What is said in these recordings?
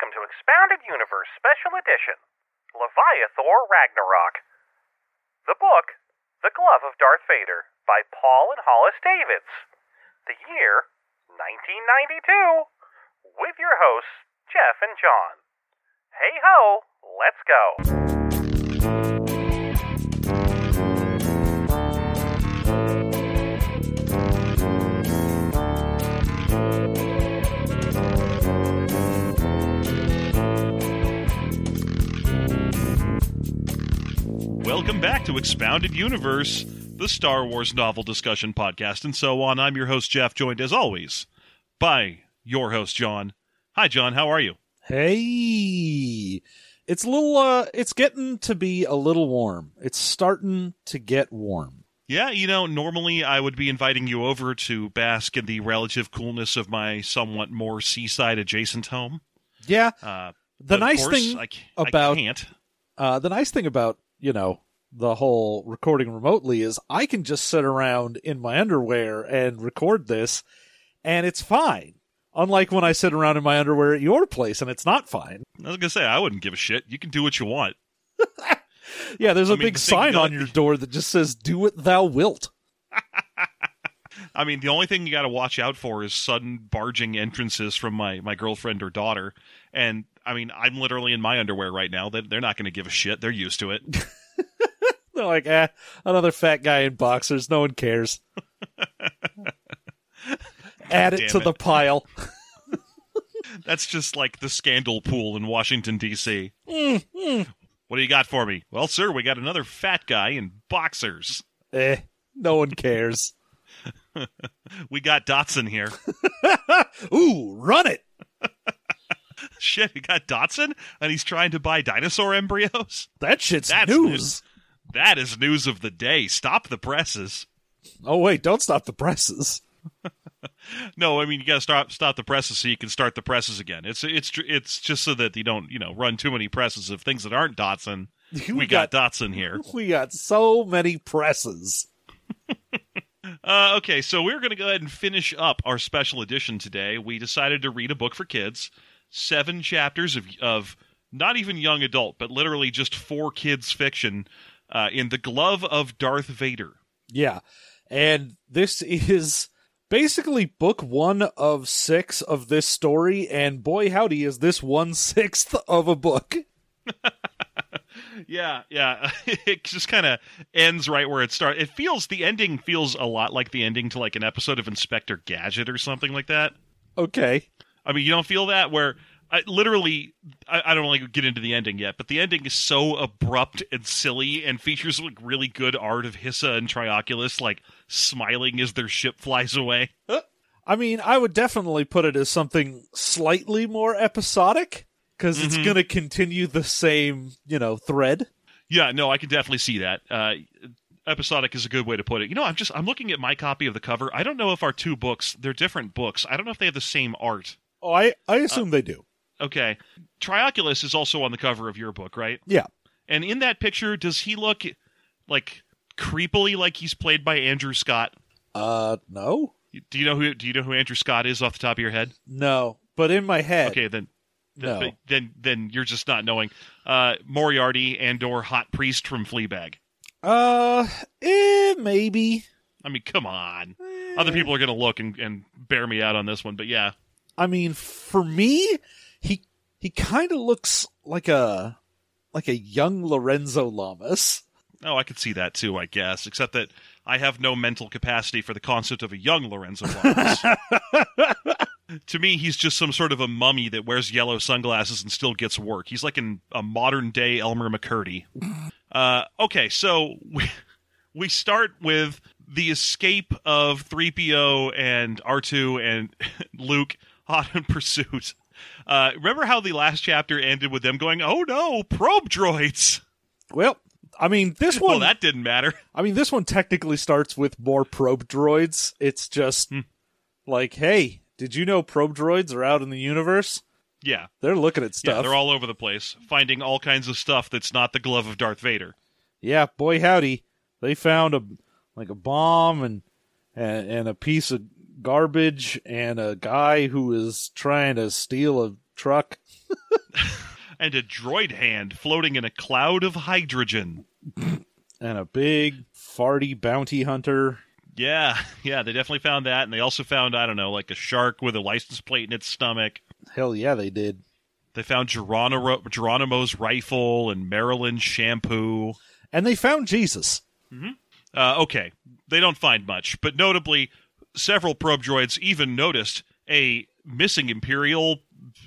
Welcome to Expounded Universe Special Edition Leviathor Ragnarok. The book, The Glove of Darth Vader, by Paul and Hollis Davids. The year, 1992. With your hosts, Jeff and John. Hey ho, let's go. Welcome back to Expounded Universe, the Star Wars novel discussion podcast, and so on. I'm your host, Jeff, joined as always by your host, John. Hi, John. How are you? Hey, it's a little. Uh, it's getting to be a little warm. It's starting to get warm. Yeah, you know, normally I would be inviting you over to bask in the relative coolness of my somewhat more seaside adjacent home. Yeah. Uh, The nice course, thing I, about- I can't. Uh, the nice thing about you know the whole recording remotely is I can just sit around in my underwear and record this, and it's fine. Unlike when I sit around in my underwear at your place, and it's not fine. I was gonna say I wouldn't give a shit. You can do what you want. Yeah, there's a I mean, big the sign on your door that just says "Do what thou wilt." I mean, the only thing you got to watch out for is sudden barging entrances from my, my girlfriend or daughter. And I mean, I'm literally in my underwear right now. They- They're not going to give a shit. They're used to it. They're like, eh, another fat guy in boxers. No one cares. Add it damn to it. the pile. That's just like the scandal pool in Washington, D.C. Mm, What do you got for me? Well, sir, we got another fat guy in boxers. Eh, no one cares. We got Dotson here. Ooh, run it. Shit, we got Dotson, and he's trying to buy dinosaur embryos? That shit's That's news. That is news of the day. Stop the presses. Oh wait, don't stop the presses. No, I mean you got to stop stop the presses so you can start the presses again. It's it's it's just so that you don't you know run too many presses of things that aren't Dotson. We, got, Dotson here. we got so many presses. Uh, okay, so we're going to go ahead and finish up our special edition today. We decided to read a book for kids, seven chapters of of not even young adult, but literally just four kids fiction uh, in the glove of Darth Vader. Yeah. And this is basically book one of six of this story, and boy howdy is this one sixth of a book. Yeah, yeah. it just kind of ends right where it starts. It feels the ending feels a lot like the ending to like an episode of Inspector Gadget or something like that. Okay. I mean, you don't feel that where I literally I, I don't want to get into the ending yet, but the ending is so abrupt and silly and features like really good art of Hissa and Trioculus like smiling as their ship flies away. I mean, I would definitely put it as something slightly more episodic because it's Mhm. going to continue the same, you know, thread. Yeah, no, I can definitely see that. Uh, episodic is a good way to put it. You know, I'm just I'm looking at my copy of the cover. I don't know if our two books they're different books. I don't know if they have the same art. Oh, I I assume they do. Okay, Trioculus is also on the cover of your book, right? Yeah. And in that picture, does he look like creepily like he's played by Andrew Scott? Uh, no, Do you know who Do you know who Andrew Scott is off the top of your head? no. But in my head, Okay, then. no. Then, then, then you're just not knowing. Uh, Moriarty and or Hot Priest from Fleabag. Uh, eh, maybe. I mean, come on. Other people are going to look and, and bear me out on this one, but yeah. I mean, for me, he he kind of looks like a like a young Lorenzo Lamas. Oh, I could see that too, I guess. Except that I have no mental capacity for the concept of a young Lorenzo Lamas. to me, he's just some sort of a mummy that wears yellow sunglasses and still gets work. He's like an, a modern day Elmer McCurdy. Uh, okay, so we, we start with the escape of 3PO and R2 and Luke hot in pursuit. Uh, remember how the last chapter ended with them going, "Oh no, probe droids." Well, I mean, this one. Well, that didn't matter. I mean, this one technically starts with more probe droids. It's just Hmm. like, hey, did you know probe droids are out in the universe? Yeah, They're looking at stuff. yeah, they're all over the place, finding all kinds of stuff that's not the glove of Darth Vader. Yeah, boy howdy, they found a like a bomb and and, and a piece of garbage and a guy who is trying to steal a truck. and a droid hand floating in a cloud of hydrogen. And a big farty bounty hunter. Yeah, yeah, they definitely found that, and they also found I don't know, like a shark with a license plate in its stomach. Hell yeah, they did. They found Geronimo, Geronimo's rifle and Marilyn's shampoo. And they found Jesus. Uh, okay, they don't find much, but notably, several probe droids even noticed a missing Imperial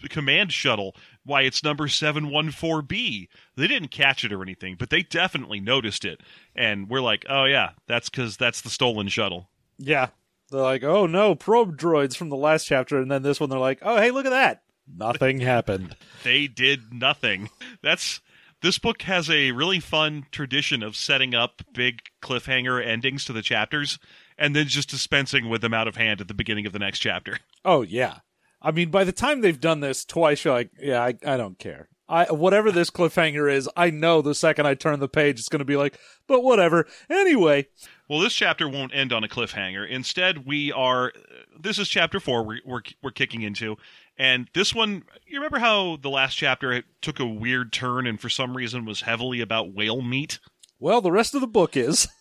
command shuttle. Why it's number 714B. They didn't catch it or anything, but they definitely noticed it. And we're like, oh, yeah, that's because that's the stolen shuttle. Yeah. They're like, oh no, probe droids from the last chapter. And then this one, they're like, oh, hey, look at that. Nothing happened. They did nothing. That's. This book has a really fun tradition of setting up big cliffhanger endings to the chapters and then just dispensing with them out of hand at the beginning of the next chapter. Oh, yeah. I mean, by the time they've done this twice, you're like, yeah, I, I don't care. I Whatever this cliffhanger is, I know the second I turn the page, it's going to be like, but whatever. Anyway, Well, this chapter won't end on a cliffhanger. Instead, we are. This is chapter four. We're we're, we're kicking into, and this one. You remember how the last chapter took a weird turn and for some reason was heavily about whale meat. well, the rest of the book is.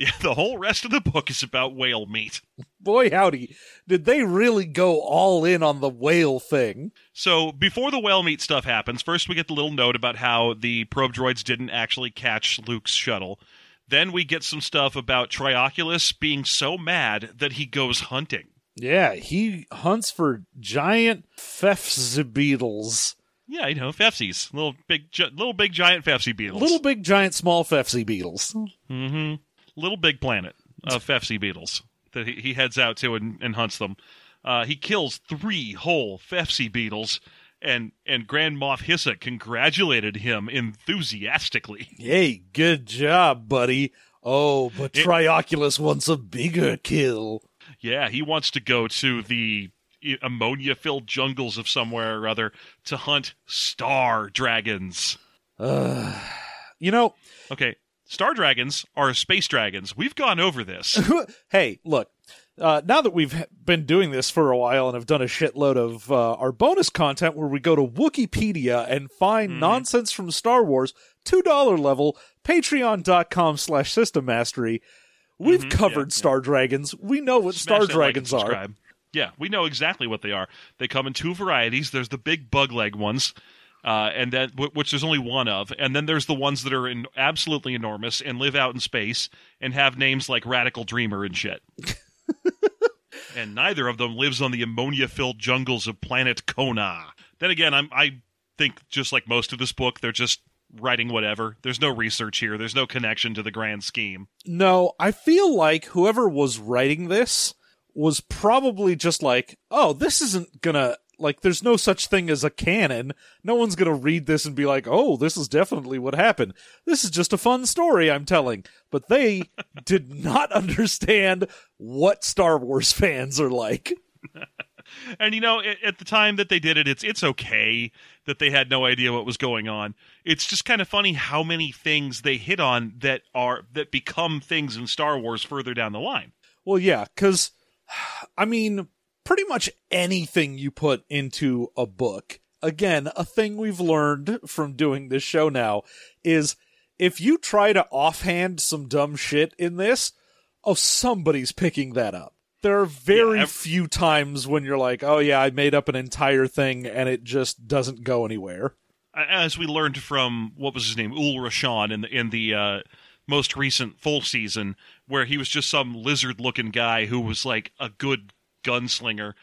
Yeah, the whole rest of the book is about whale meat. Boy, howdy. Did they really go all in on the whale thing? So before the whale meat stuff happens, first we get the little note about how the probe droids didn't actually catch Luke's shuttle. Then we get some stuff about Trioculus being so mad that he goes hunting. Yeah, he hunts for giant Fefze beetles. Yeah, you know, Fefsies, little big, little big giant Fefze beetles. Little big, giant, small Fefze beetles. Mm hmm Little big planet of Fefze beetles that he, he heads out to and, and hunts them. Uh, he kills three whole Fefze beetles, and and Grand Moff Hissa congratulated him enthusiastically. Hey, good job, buddy. Oh, but It- Trioculus wants a bigger kill. Yeah, he wants to go to the ammonia filled jungles of somewhere or other to hunt star dragons. Uh, you know, Okay, star dragons are space dragons. We've gone over this. hey, look. Uh, now that we've been doing this for a while and have done a shitload of uh, our bonus content where we go to Wikipedia and find Mhm. nonsense from Star Wars, $2 level, patreon.com slash system mastery, we've Mhm, covered yeah, Star Dragons. We know what Smash Star that like Dragons are. Yeah, we know exactly what they are. They come in two varieties. There's the big bug leg ones, uh, and then wh- which there's only one of, and then there's the ones that are in, absolutely enormous and live out in space and have names like Radical Dreamer and shit. and neither of them lives on the ammonia-filled jungles of planet Kona. Then again, I'm, I think just like most of this book, they're just writing whatever. There's no research here. There's no connection to the grand scheme. No, I feel like whoever was writing this was probably just like, oh, this isn't gonna like there's no such thing as a canon. No one's gonna read this and be like, oh, this is definitely what happened. This is just a fun story I'm telling. But they did not understand what Star Wars fans are like. And you know, at, at the time that they did it, it's it's okay that they had no idea what was going on. It's just kind of funny how many things they hit on that are that become things in Star Wars further down the line. Well, yeah, because I mean, pretty much anything you put into a book, again, a thing we've learned from doing this show now is if you try to offhand some dumb shit in this, oh, somebody's picking that up. There are very Yeah, ev- few times when you're like, oh, yeah, I made up an entire thing and it just doesn't go anywhere. As we learned from what was his name, Ul Rashan in the in the uh, most recent full season, where he was just some lizard-looking guy who was like a good gunslinger.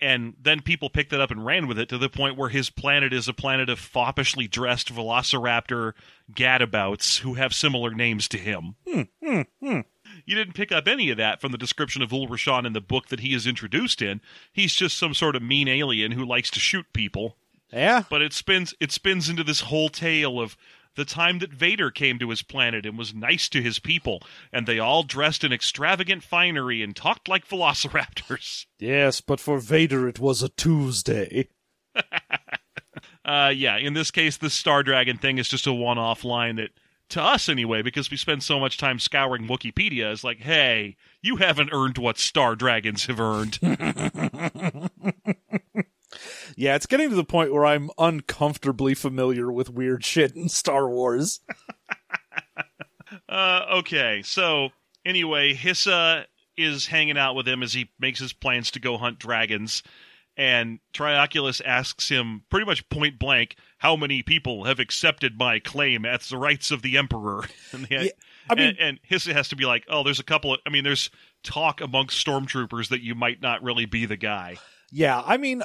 And then people picked it up and ran with it to the point where his planet is a planet of foppishly dressed velociraptor gadabouts who have similar names to him. Hmm, hmm. You didn't pick up any of that from the description of Ul Rashan in the book that he is introduced in. He's just some sort of mean alien who likes to shoot people. Yeah, But it spins it spins into this whole tale of the time that Vader came to his planet and was nice to his people, and they all dressed in extravagant finery and talked like velociraptors. yes, but for Vader it was a Tuesday. Uh, yeah, in this case, the Star Dragon thing is just a one-off line that, to us anyway, because we spend so much time scouring Wikipedia, is like, hey, you haven't earned what Star Dragons have earned. Yeah, it's getting to the point where I'm uncomfortably familiar with weird shit in Star Wars. Uh, okay, so anyway, Hissa is hanging out with him as he makes his plans to go hunt dragons. And Trioculus asks him pretty much point blank how many people have accepted my claim as the rights of the Emperor. And, they- Yeah, I mean- and, and Hissa has to be like, oh, there's a couple of, I mean, there's talk amongst stormtroopers that you might not really be the guy. Yeah, I mean,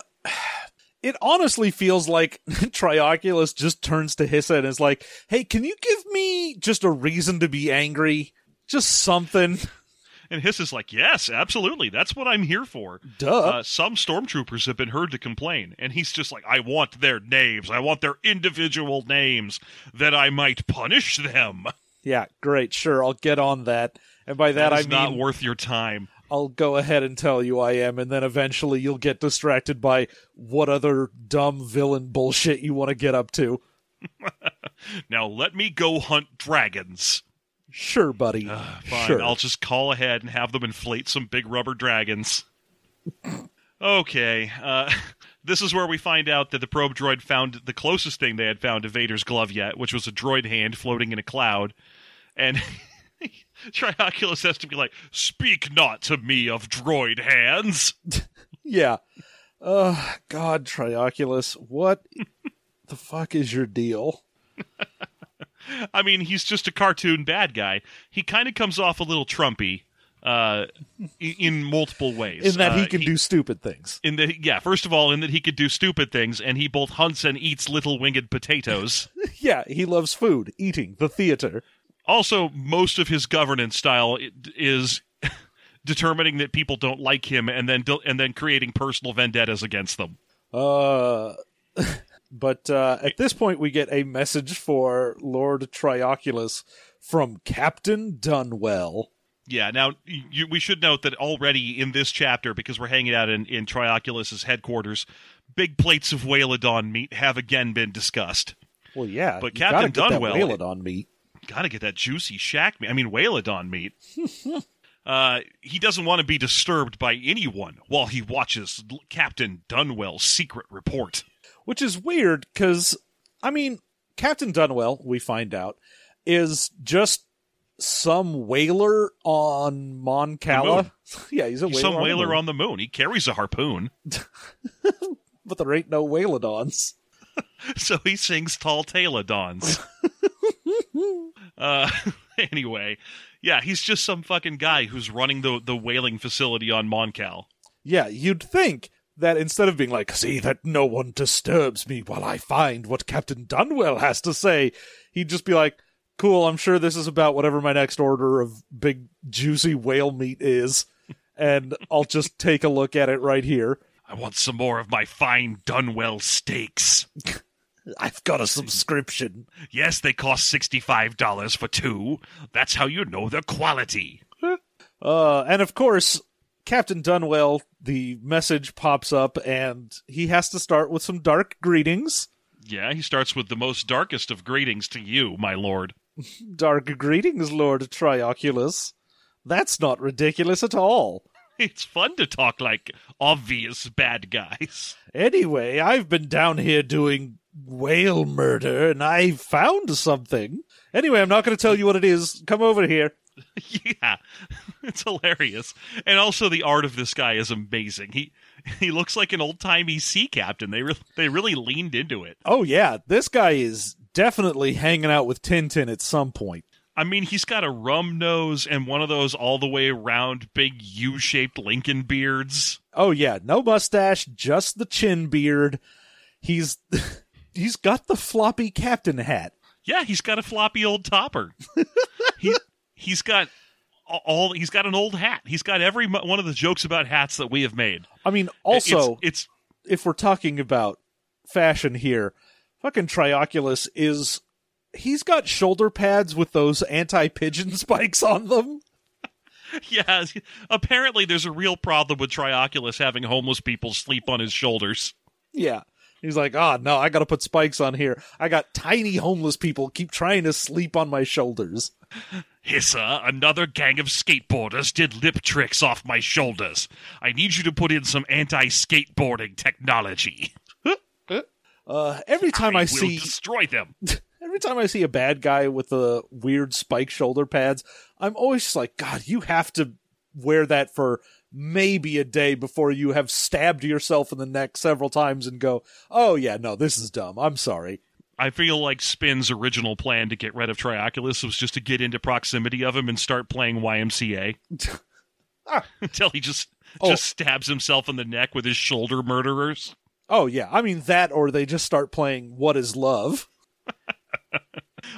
it honestly feels like Trioculus just turns to Hissa and is like, hey, can you give me just a reason to be angry? Just something. And Hissa's like, yes, absolutely. That's what I'm here for. Duh. Uh, some stormtroopers have been heard to complain, and he's just like, I want their names. I want their individual names that I might punish them. yeah, great. Sure, I'll get on that. And by that, That I is not worth your time. I'll go ahead and tell you I am, and then eventually you'll get distracted by what other dumb villain bullshit you want to get up to. Now let me go hunt dragons. Sure, buddy. Fine, sure. I'll just call ahead and have them inflate some big rubber dragons. okay, uh, this is where we find out that the probe droid found the closest thing they had found to Vader's glove yet, which was a droid hand floating in a cloud. And Trioculus has to be like, Speak not to me of droid hands. Yeah. Uh God, Trioculus, what the fuck is your deal? I mean, he's just a cartoon bad guy. He kind of comes off a little Trumpy uh, in multiple ways. In that Uh, he can do stupid things. in that yeah first of all in that he could do stupid things and he both hunts and eats little winged potatoes Yeah, he loves food, eating, the theater. Also most of his governance style is determining that people don't like him and then and then creating personal vendettas against them Uh but uh at this point we get a message for Lord Trioculus from Captain Dunwell. yeah now you, we should note that already in this chapter because we're hanging out in, in trioculus's headquarters big plates of whalodon meat have again been discussed Well, yeah, But Captain Dunwell- that Whalodon meat. Gotta get that juicy shack meat. I mean, whalodon meat. uh, he doesn't want to be disturbed by anyone while he watches Captain Dunwell's secret report. Which is weird because, I mean, Captain Dunwell, we find out, is just some whaler on Mon Cala. yeah, he's a He's whaler. some on the whaler moon, on the moon. He carries a harpoon, but there ain't no whalodons. so he sings tall talodons. uh, anyway, yeah, he's just some fucking guy who's running the the whaling facility on Moncal. Yeah, you'd think that instead of being like, see that no one disturbs me while I find what Captain Dunwell has to say, he'd just be like, cool, I'm sure this is about whatever my next order of big, juicy whale meat is, and I'll just take a look at it right here. I want some more of my fine Dunwell steaks. I've got a subscription. Yes, they cost $65 for two. That's how you know their quality. Uh, and of course, Captain Dunwell, the message pops up, and he has to start with some dark greetings. Yeah, he starts with the most darkest of greetings to you, my lord. Dark greetings, Lord Trioculus. That's not ridiculous at all. It's fun to talk like obvious bad guys. Anyway, I've been down here doing whale murder, and I found something. Anyway, I'm not going to tell you what it is. Come over here. yeah, it's hilarious. And also, the art of this guy is amazing. He he looks like an old timey sea captain. They re- they really leaned into it. Oh, yeah, this guy is definitely hanging out with Tintin at some point. I mean, he's got a rum nose and one of those all the way around big U shaped Lincoln beards. Oh, yeah, no mustache, just the chin beard. He's. He's got the floppy captain hat. Yeah, he's got a floppy old topper. he he's got all he's got an old hat. He's got every one of the jokes about hats that we have made. I mean, also, it's, it's if we're talking about fashion here, fucking Trioculus is he's got shoulder pads with those anti pigeon spikes on them. yeah. Apparently, there's a real problem with Trioculus having homeless people sleep on his shoulders. Yeah. He's like, oh no, I gotta put spikes on here. I got tiny homeless people keep trying to sleep on my shoulders. Hissa, another gang of skateboarders did lip tricks off my shoulders. I need you to put in some anti skateboarding technology. Uh, every time I will see destroy them. every time I see a bad guy with the weird spike shoulder pads, I'm always just like, God, you have to wear that for maybe a day before you have stabbed yourself in the neck several times and go, oh yeah, no, this is dumb. I'm sorry. I feel like Spin's original plan to get rid of Trioculus was just to get into proximity of him and start playing YMCA Ah. until he just Oh. just stabs himself in the neck with his shoulder murderers. Oh yeah, I mean that, or they just start playing "What Is Love."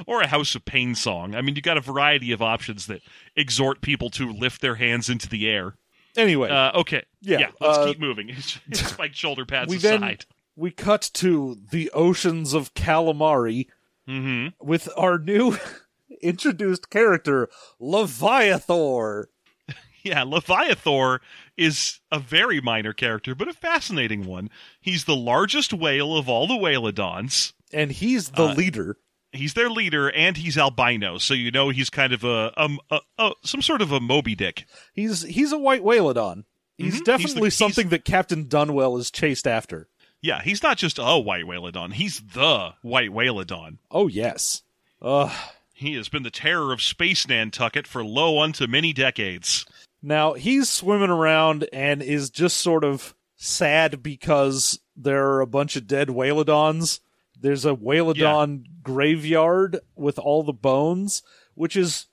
Or a House of Pain song. I mean, you got a variety of options that exhort people to lift their hands into the air. Anyway, Uh, okay, Yeah, let's uh, keep moving. Spiked shoulder pads we aside. then we cut to the oceans of calamari hmm with our new introduced character, Leviathor. Yeah, Leviathor is a very minor character, but a fascinating one. He's the largest whale of all the whalodons. And he's the Uh, leader. He's their leader, and he's albino, so you know he's kind of a, um, a, a some sort of a Moby Dick. He's he's a white whalodon. He's Mhm. He's definitely the- he's- something that Captain Dunwell is chased after. Yeah, he's not just a white whalodon; he's the white whalodon. Oh yes. Uh He has been the terror of space Nantucket for lo unto many decades. now he's swimming around and is just sort of sad because there are a bunch of dead whalodons. There's a whalodon graveyard with all the bones, which is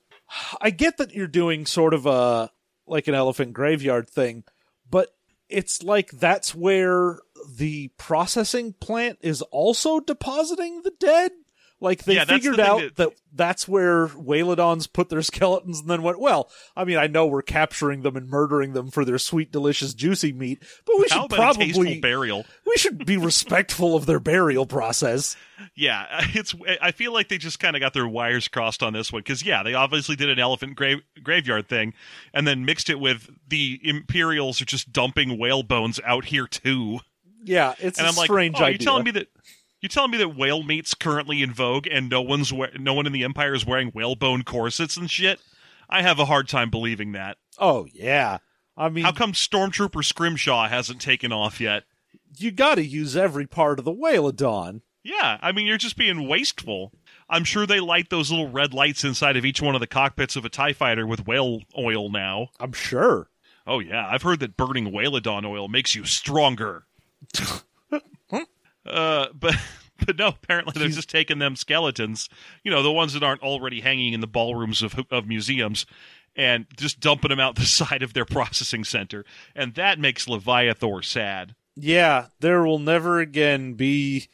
I get that you're doing sort of a like an elephant graveyard thing, but it's like that's where the processing plant is also depositing the dead. Like they Yeah, that's the figured out that- that that's where whalodons put their skeletons and then went, well, I mean, I know we're capturing them and murdering them for their sweet, delicious, juicy meat, but we How should about a tasteful probably burial? we should be respectful of their burial process. Yeah, it's. I feel like they just kind of got their wires crossed on this one because yeah, they obviously did an elephant grave, graveyard thing, and then mixed it with the Imperials are just dumping whale bones out here too. Yeah, it's And a I'm like, strange oh, idea. you're telling me that you're telling me that whale meat's currently in vogue and no one's we- no one in the Empire is wearing whalebone corsets and shit. I have a hard time believing that. oh yeah, I mean, How come Stormtrooper Scrimshaw hasn't taken off yet? you got to use every part of the whalodon. Yeah, I mean, you're just being wasteful. I'm sure they light those little red lights inside of each one of the cockpits of a TIE fighter with whale oil now. I'm sure. Oh, yeah, I've heard that burning whalodon oil makes you stronger. uh, but. But no, apparently they're just taking them skeletons, you know, the ones that aren't already hanging in the ballrooms of of museums, and just dumping them out the side of their processing center, and that makes Leviathor sad. Yeah, there will never again be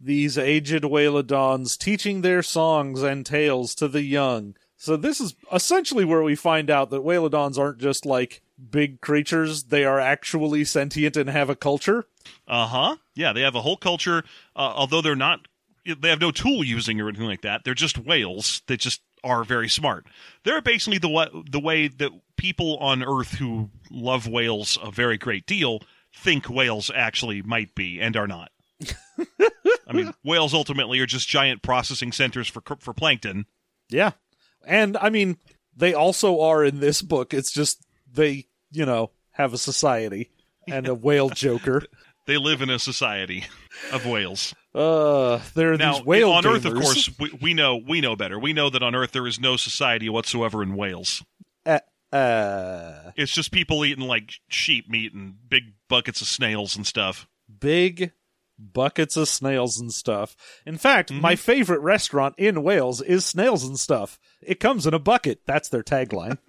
these aged whalodons teaching their songs and tales to the young. So this is essentially where we find out that whalodons aren't just like big creatures; they are actually sentient and have a culture. Uh huh. Yeah, they have a whole culture. Uh, although they're not, they have no tool using or anything like that. They're just whales that just are very smart. They're basically the wa- the way that people on Earth who love whales a very great deal think whales actually might be and are not. I mean, whales ultimately are just giant processing centers for for plankton. Yeah. And I mean, they also are in this book. It's just they, you know, have a society and a whale joker. They live in a society of whales. Uh, there are Now, these whale on Earth, of course, we, we know we know better. We know that on Earth there is no society whatsoever in whales. Uh, uh, It's just people eating like sheep meat and big buckets of snails and stuff. big buckets of snails and stuff. In fact, Mm-hmm. my favorite restaurant in Wales is Snails and Stuff. It comes in a bucket. That's their tagline.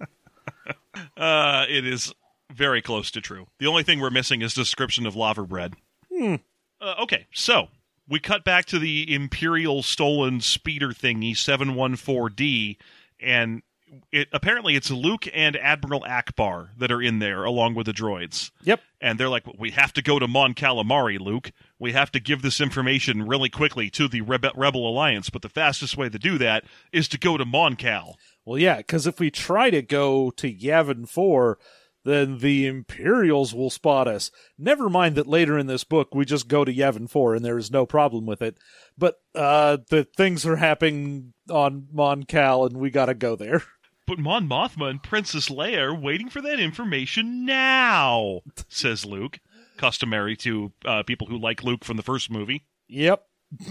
Uh, it is very close to true. The only thing we're missing is description of lava bread. Hmm. Uh, okay, so we cut back to the Imperial stolen speeder thingy 714D, and it apparently it's Luke and Admiral Ackbar that are in there along with the droids. yep. And they're like, we have to go to Mon Calamari, Luke. We have to give this information really quickly to the Rebe- Rebel Alliance, but the fastest way to do that is to go to Mon Cal. Well, yeah, because if we try to go to Yavin 4, then the Imperials will spot us. Never mind that later in this book we just go to Yavin 4 and there is no problem with it. But uh, the things are happening on Mon Cal and we gotta go there. But Mon Mothma and Princess Leia are waiting for that information now, says Luke, customary to uh, people who like Luke from the first movie. Yep.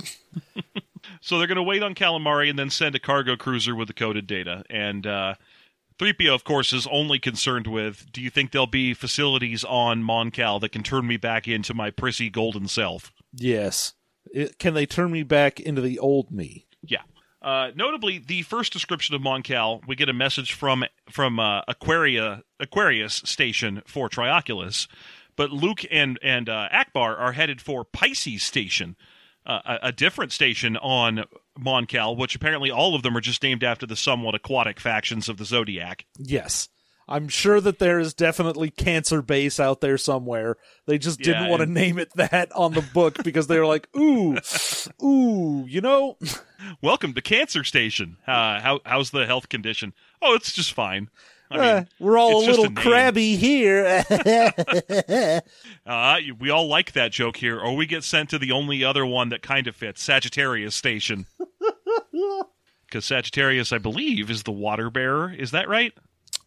So they're going to wait on Calamari and then send a cargo cruiser with the coded data. And uh, 3PO, of course, is only concerned with do you think there'll be facilities on Mon Cal that can turn me back into my prissy golden self? Yes. It, can they turn me back into the old me? Yeah. Uh, notably, the first description of Moncal, we get a message from from uh, Aquaria Aquarius Station for Trioculus, but Luke and and uh, Ackbar are headed for Pisces Station, uh, a, a different station on Moncal, which apparently all of them are just named after the somewhat aquatic factions of the Zodiac. Yes. I'm sure that there is definitely Cancer Base out there somewhere. They just didn't Yeah, want to name it that on the book because they were like, ooh, ooh, you know? Welcome to Cancer Station. Uh, how how's the health condition? Oh, it's just fine. I Uh, we're all a little a crabby here. Uh, we all like that joke here, or we get sent to the only other one that kind of fits Sagittarius Station. Because Sagittarius, I believe, is the water bearer. Is that right?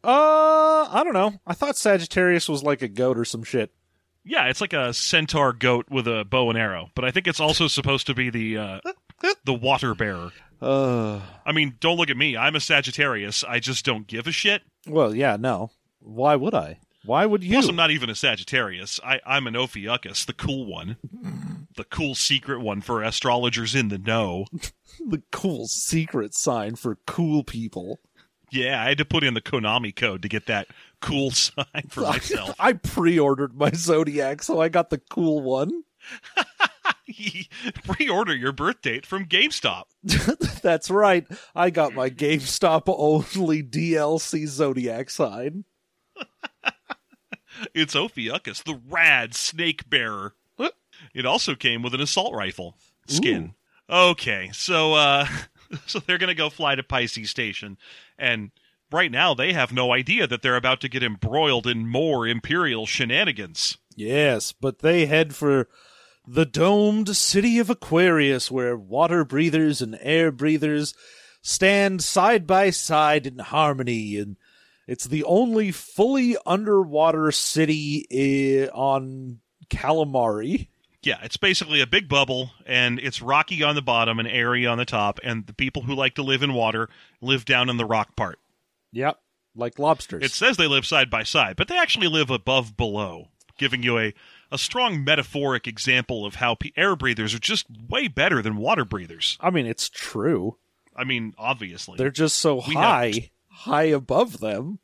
Uh, I don't know. I thought Sagittarius was like a goat or some shit. Yeah, it's like a centaur goat with a bow and arrow, but I think it's also supposed to be the uh, the water bearer. Uh, I mean, don't look at me. I'm a Sagittarius. I just don't give a shit. well, yeah, no. Why would I? Why would you? Plus, I'm not even a Sagittarius. I, I'm an Ophiuchus, the cool one, the cool secret one for astrologers in the know. the cool secret sign for cool people. Yeah, I had to put in the Konami code to get that cool sign for myself. I pre-ordered my Zodiac, so I got the cool one. Pre-order your birth date from GameStop. That's right. I got my GameStop only DLC Zodiac sign. It's Ophiuchus, the rad snake bearer. It also came with an assault rifle skin. Okay, so uh so they're going to go fly to Pisces Station and right now they have no idea that they're about to get embroiled in more imperial shenanigans. Yes, but they head for the domed city of Aquarius, where water breathers and air breathers stand side by side in harmony, and it's the only fully underwater city eh, on Calamari. Yeah, it's basically a big bubble, and it's rocky on the bottom and airy on the top, and the people who like to live in water live down in the rock part. Yep, like lobsters. It says they live side by side, but they actually live above below, giving you a, a strong metaphoric example of how air breathers are just way better than water breathers. I mean, it's true. I mean, obviously. They're just so We have- high, high above them.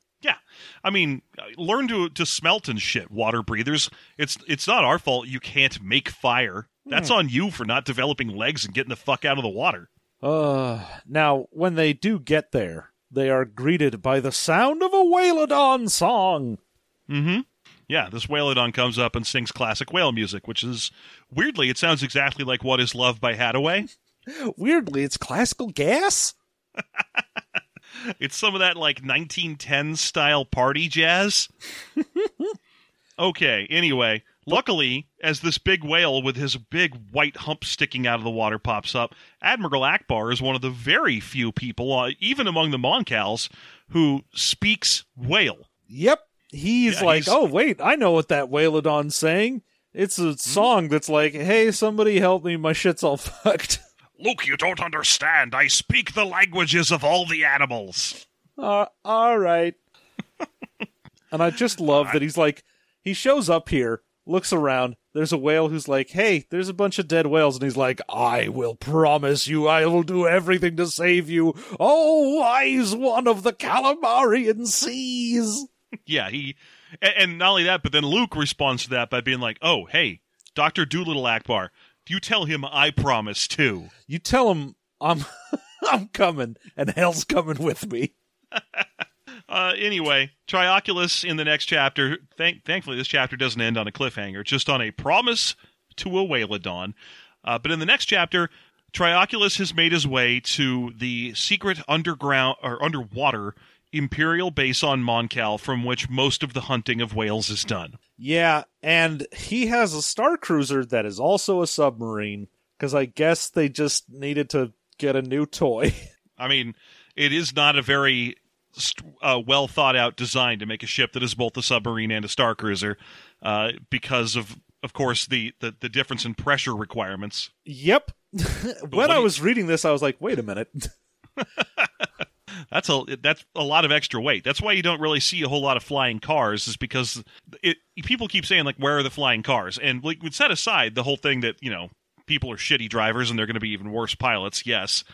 I mean, learn to to smelt and shit, water breathers. It's it's not our fault you can't make fire. That's on you for not developing legs and getting the fuck out of the water. Uh, now, when they do get there, they are greeted by the sound of a Whalodon song. Mm-hmm. Yeah, this Whalodon comes up and sings classic whale music, which is weirdly it sounds exactly like What Is Love by Hadaway. Weirdly, it's classical gas. It's some of that like 1910 style party jazz. okay, anyway, luckily, as this big whale with his big white hump sticking out of the water pops up, Admiral Ackbar is one of the very few people, uh, even among the Moncals, who speaks whale. Yep. He's Yeah, like, he's- oh, wait, I know what that Whalodon's saying. It's a song that's like, hey, somebody help me, my shit's all fucked. Luke, you don't understand. I speak the languages of all the animals. Uh, all right. and I just love that he's like, he shows up here, looks around. There's a whale who's like, hey, there's a bunch of dead whales. And he's like, I will promise you, I will do everything to save you. Oh, wise one of the Calamarian seas. Yeah, he, and, and not only that, but then Luke responds to that by being like, "Oh, hey, Doctor Dolittle Ackbar, you tell him I promise too." You tell him I'm, I'm coming, and hell's coming with me. Uh, anyway, Trioculus in the next chapter. Thank, thankfully, this chapter doesn't end on a cliffhanger, just on a promise to a Whalodon. Uh, but in the next chapter, Trioculus has made his way to the secret underground or underwater imperial base on Moncal, from which most of the hunting of whales is done. Yeah, and he has a star cruiser that is also a submarine because I guess they just needed to get a new toy. I mean, it is not a very uh, well thought out design to make a ship that is both a submarine and a star cruiser, uh, because of of course, the, the, the difference in pressure requirements. Yep. when I was reading this, I was like, wait a minute. That's a that's a lot of extra weight. That's why you don't really see a whole lot of flying cars, is because it, people keep saying like, "Where are the flying cars?" And like, would set aside the whole thing that you know people are shitty drivers and they're going to be even worse pilots. Yes,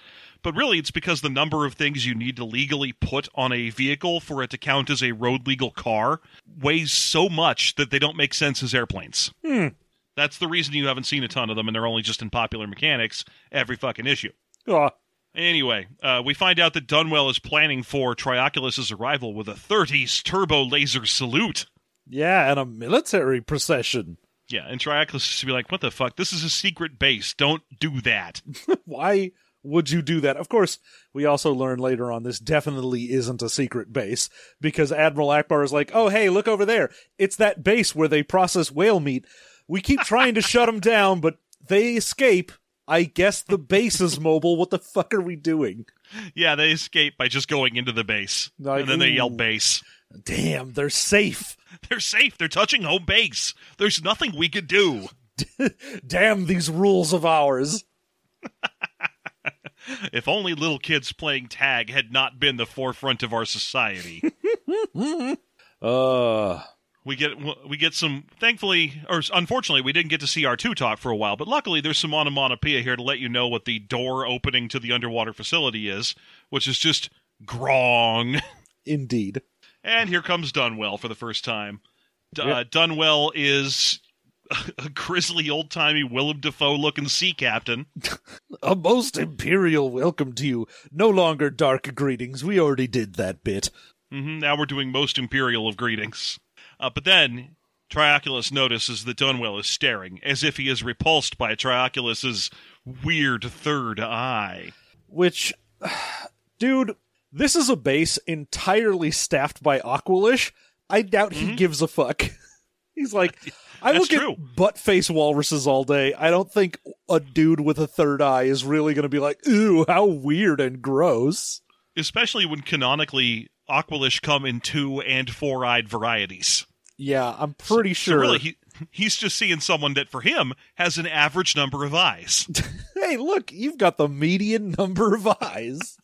but really, it's because the number of things you need to legally put on a vehicle for it to count as a road legal car weighs so much that they don't make sense as airplanes. Hmm. That's the reason you haven't seen a ton of them, and they're only just in popular mechanics every fucking issue. Aw, Anyway, uh, we find out that Dunwell is planning for Trioculus's arrival with a 30s turbo laser salute. yeah, and a military procession. Yeah, and Trioculus should be like, what the fuck? This is a secret base. Don't do that. Why would you do that? Of course, we also learn later on this definitely isn't a secret base because Admiral Ackbar is like, oh, hey, look over there. It's that base where they process whale meat. We keep trying to shut them down, but they escape. I guess the base is mobile. What the fuck are we doing? yeah, they escape by just going into the base. Like, and then they yell base. Damn, they're safe. They're safe. They're touching home base. There's nothing we could do. Damn these rules of ours. If only little kids playing tag had not been the forefront of our society. Uh, we get we get some thankfully or unfortunately we didn't get to see our two talk for a while but luckily there's some onomatopoeia here to let you know what the door opening to the underwater facility is which is just grong indeed. and here comes dunwell for the first time D- uh, dunwell is a grizzly old-timey willem dafoe looking sea captain A most imperial welcome to you. No longer dark greetings. We already did that bit. hmm now we're doing most imperial of greetings uh, but then Trioculus notices that Dunwell is staring, as if he is repulsed by Trioculus's weird third eye. Which, dude, this is a base entirely staffed by Aqualish. I doubt he gives a fuck. He's like, I Mm-hmm. Look true. at butt face walruses all day. I don't think a dude with a third eye is really going to be like, ooh, how weird and gross. Especially when canonically Aqualish come in two and four eyed varieties. Yeah, I'm pretty So sure. really, he, he's just seeing someone that for him has an average number of eyes. hey, look, you've got the median number of eyes.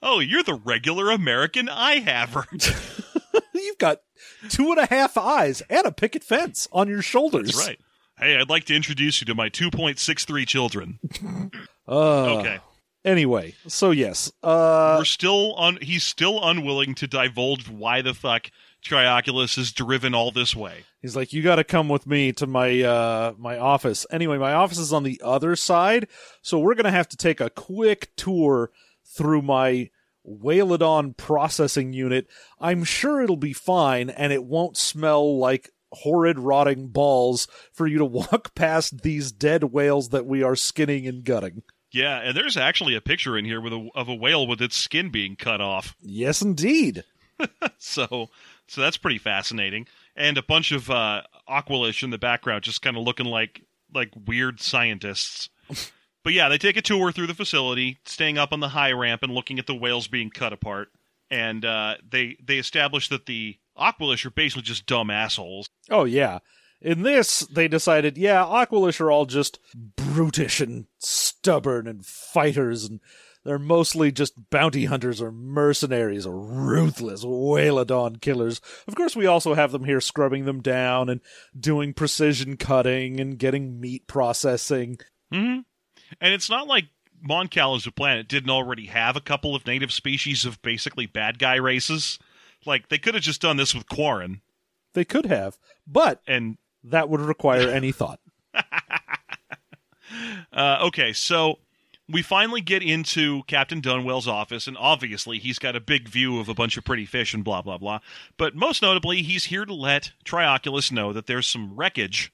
oh, you're the regular American eye haver. You've got two and a half eyes and a picket fence on your shoulders. That's right. Hey, I'd like to introduce you to my 2.63 children. Uh, Okay. Anyway, so yes, uh, We're still on. He's still unwilling to divulge why the fuck Trioculus is driven all this way. he's like, "You got to come with me to my uh my office." Anyway, my office is on the other side, so we're gonna have to take a quick tour through my Whalodon processing unit. I'm sure it'll be fine, and it won't smell like horrid rotting balls for you to walk past these dead whales that we are skinning and gutting. Yeah, and there's actually a picture in here with a, of a whale with its skin being cut off. Yes, indeed. So, so that's pretty fascinating. And a bunch of uh, Aqualish in the background, just kind of looking like like weird scientists. but yeah, they take a tour through the facility, staying up on the high ramp and looking at the whales being cut apart. And uh, they they establish that the Aqualish are basically just dumb assholes. Oh yeah. In this, they decided, yeah, Aqualish are all just brutish and stubborn and fighters, and they're mostly just bounty hunters or mercenaries or ruthless Whalodon killers. Of course, we also have them here scrubbing them down and doing precision cutting and getting meat processing. hmm And it's not like Moncal as a planet didn't already have a couple of native species of basically bad guy races. Like they could have just done this with Quarren, They could have, but and that would require any thought. Uh, okay, so we finally get into Captain Dunwell's office, and obviously he's got a big view of a bunch of pretty fish and blah blah blah. But most notably, he's here to let Trioculus know that there's some wreckage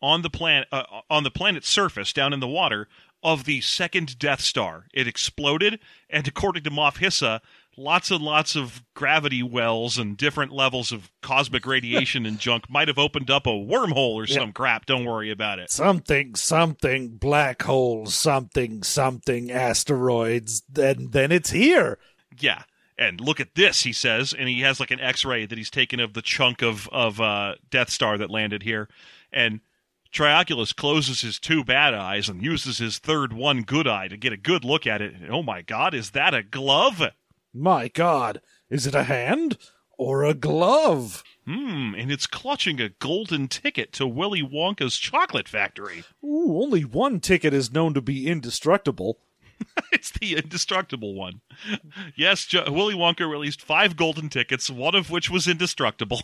on the planet uh, on the planet's surface down in the water of the second Death Star. It exploded, and according to Moff Hissa, lots and lots of gravity wells and different levels of cosmic radiation and junk might have opened up a wormhole or some crap. Don't worry about it. something, something, black hole, something, something, asteroids, and then it's here. Yeah. And look at this, he says, and he has like an X-ray that he's taken of the chunk of of uh, Death Star that landed here, and Trioculus closes his two bad eyes and uses his third one good eye to get a good look at it. Oh my God, is that a glove? My God, is it a hand or a glove? Hmm, and it's clutching a golden ticket to Willy Wonka's chocolate factory. Ooh, only one ticket is known to be indestructible. it's the indestructible one. Yes, jo- Willy Wonka released five golden tickets, one of which was indestructible.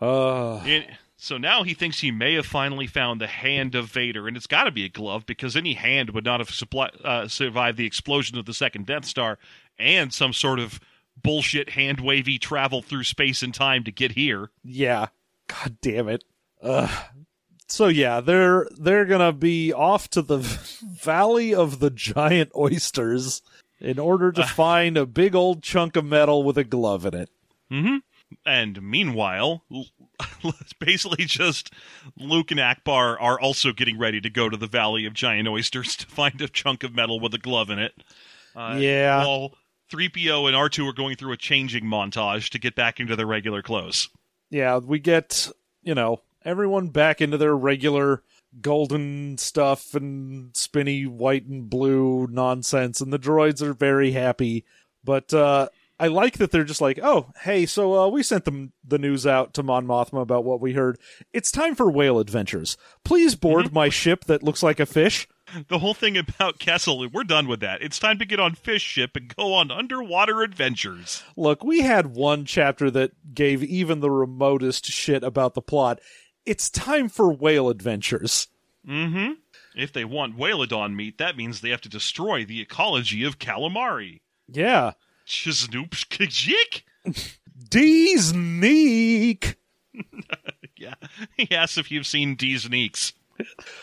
Uh, And- so now he thinks he may have finally found the hand of Vader, and it's got to be a glove because any hand would not have supply, uh, survived the explosion of the second Death Star and some sort of bullshit hand wavy travel through space and time to get here. yeah. God damn it. Uh, so yeah, they're they're gonna be off to the Valley of the Giant Oysters in order to find a big old chunk of metal with a glove in it. Mm-hmm. And meanwhile, basically just Luke and Ackbar are also getting ready to go to the Valley of Giant Oysters to find a chunk of metal with a glove in it. Uh, Yeah. While 3PO and R2 are going through a changing montage to get back into their regular clothes. Yeah, we get you know everyone back into their regular golden stuff and spinny white and blue nonsense, and the droids are very happy. But uh, I like that they're just like, oh, hey, so uh, we sent them the news out to Mon Mothma about what we heard. It's time for whale adventures. Please board my ship that looks like a fish. The whole thing about Kessel, we're done with that. It's time to get on Fish Ship and go on underwater adventures. Look, we had one chapter that gave even the remotest shit about the plot. It's time for whale adventures. Mm-hmm. If they want Whalodon meat, that means they have to destroy the ecology of calamari. Yeah. Chisnoop kajik? Disney. Yeah. He asks if you've seen D's Neeks.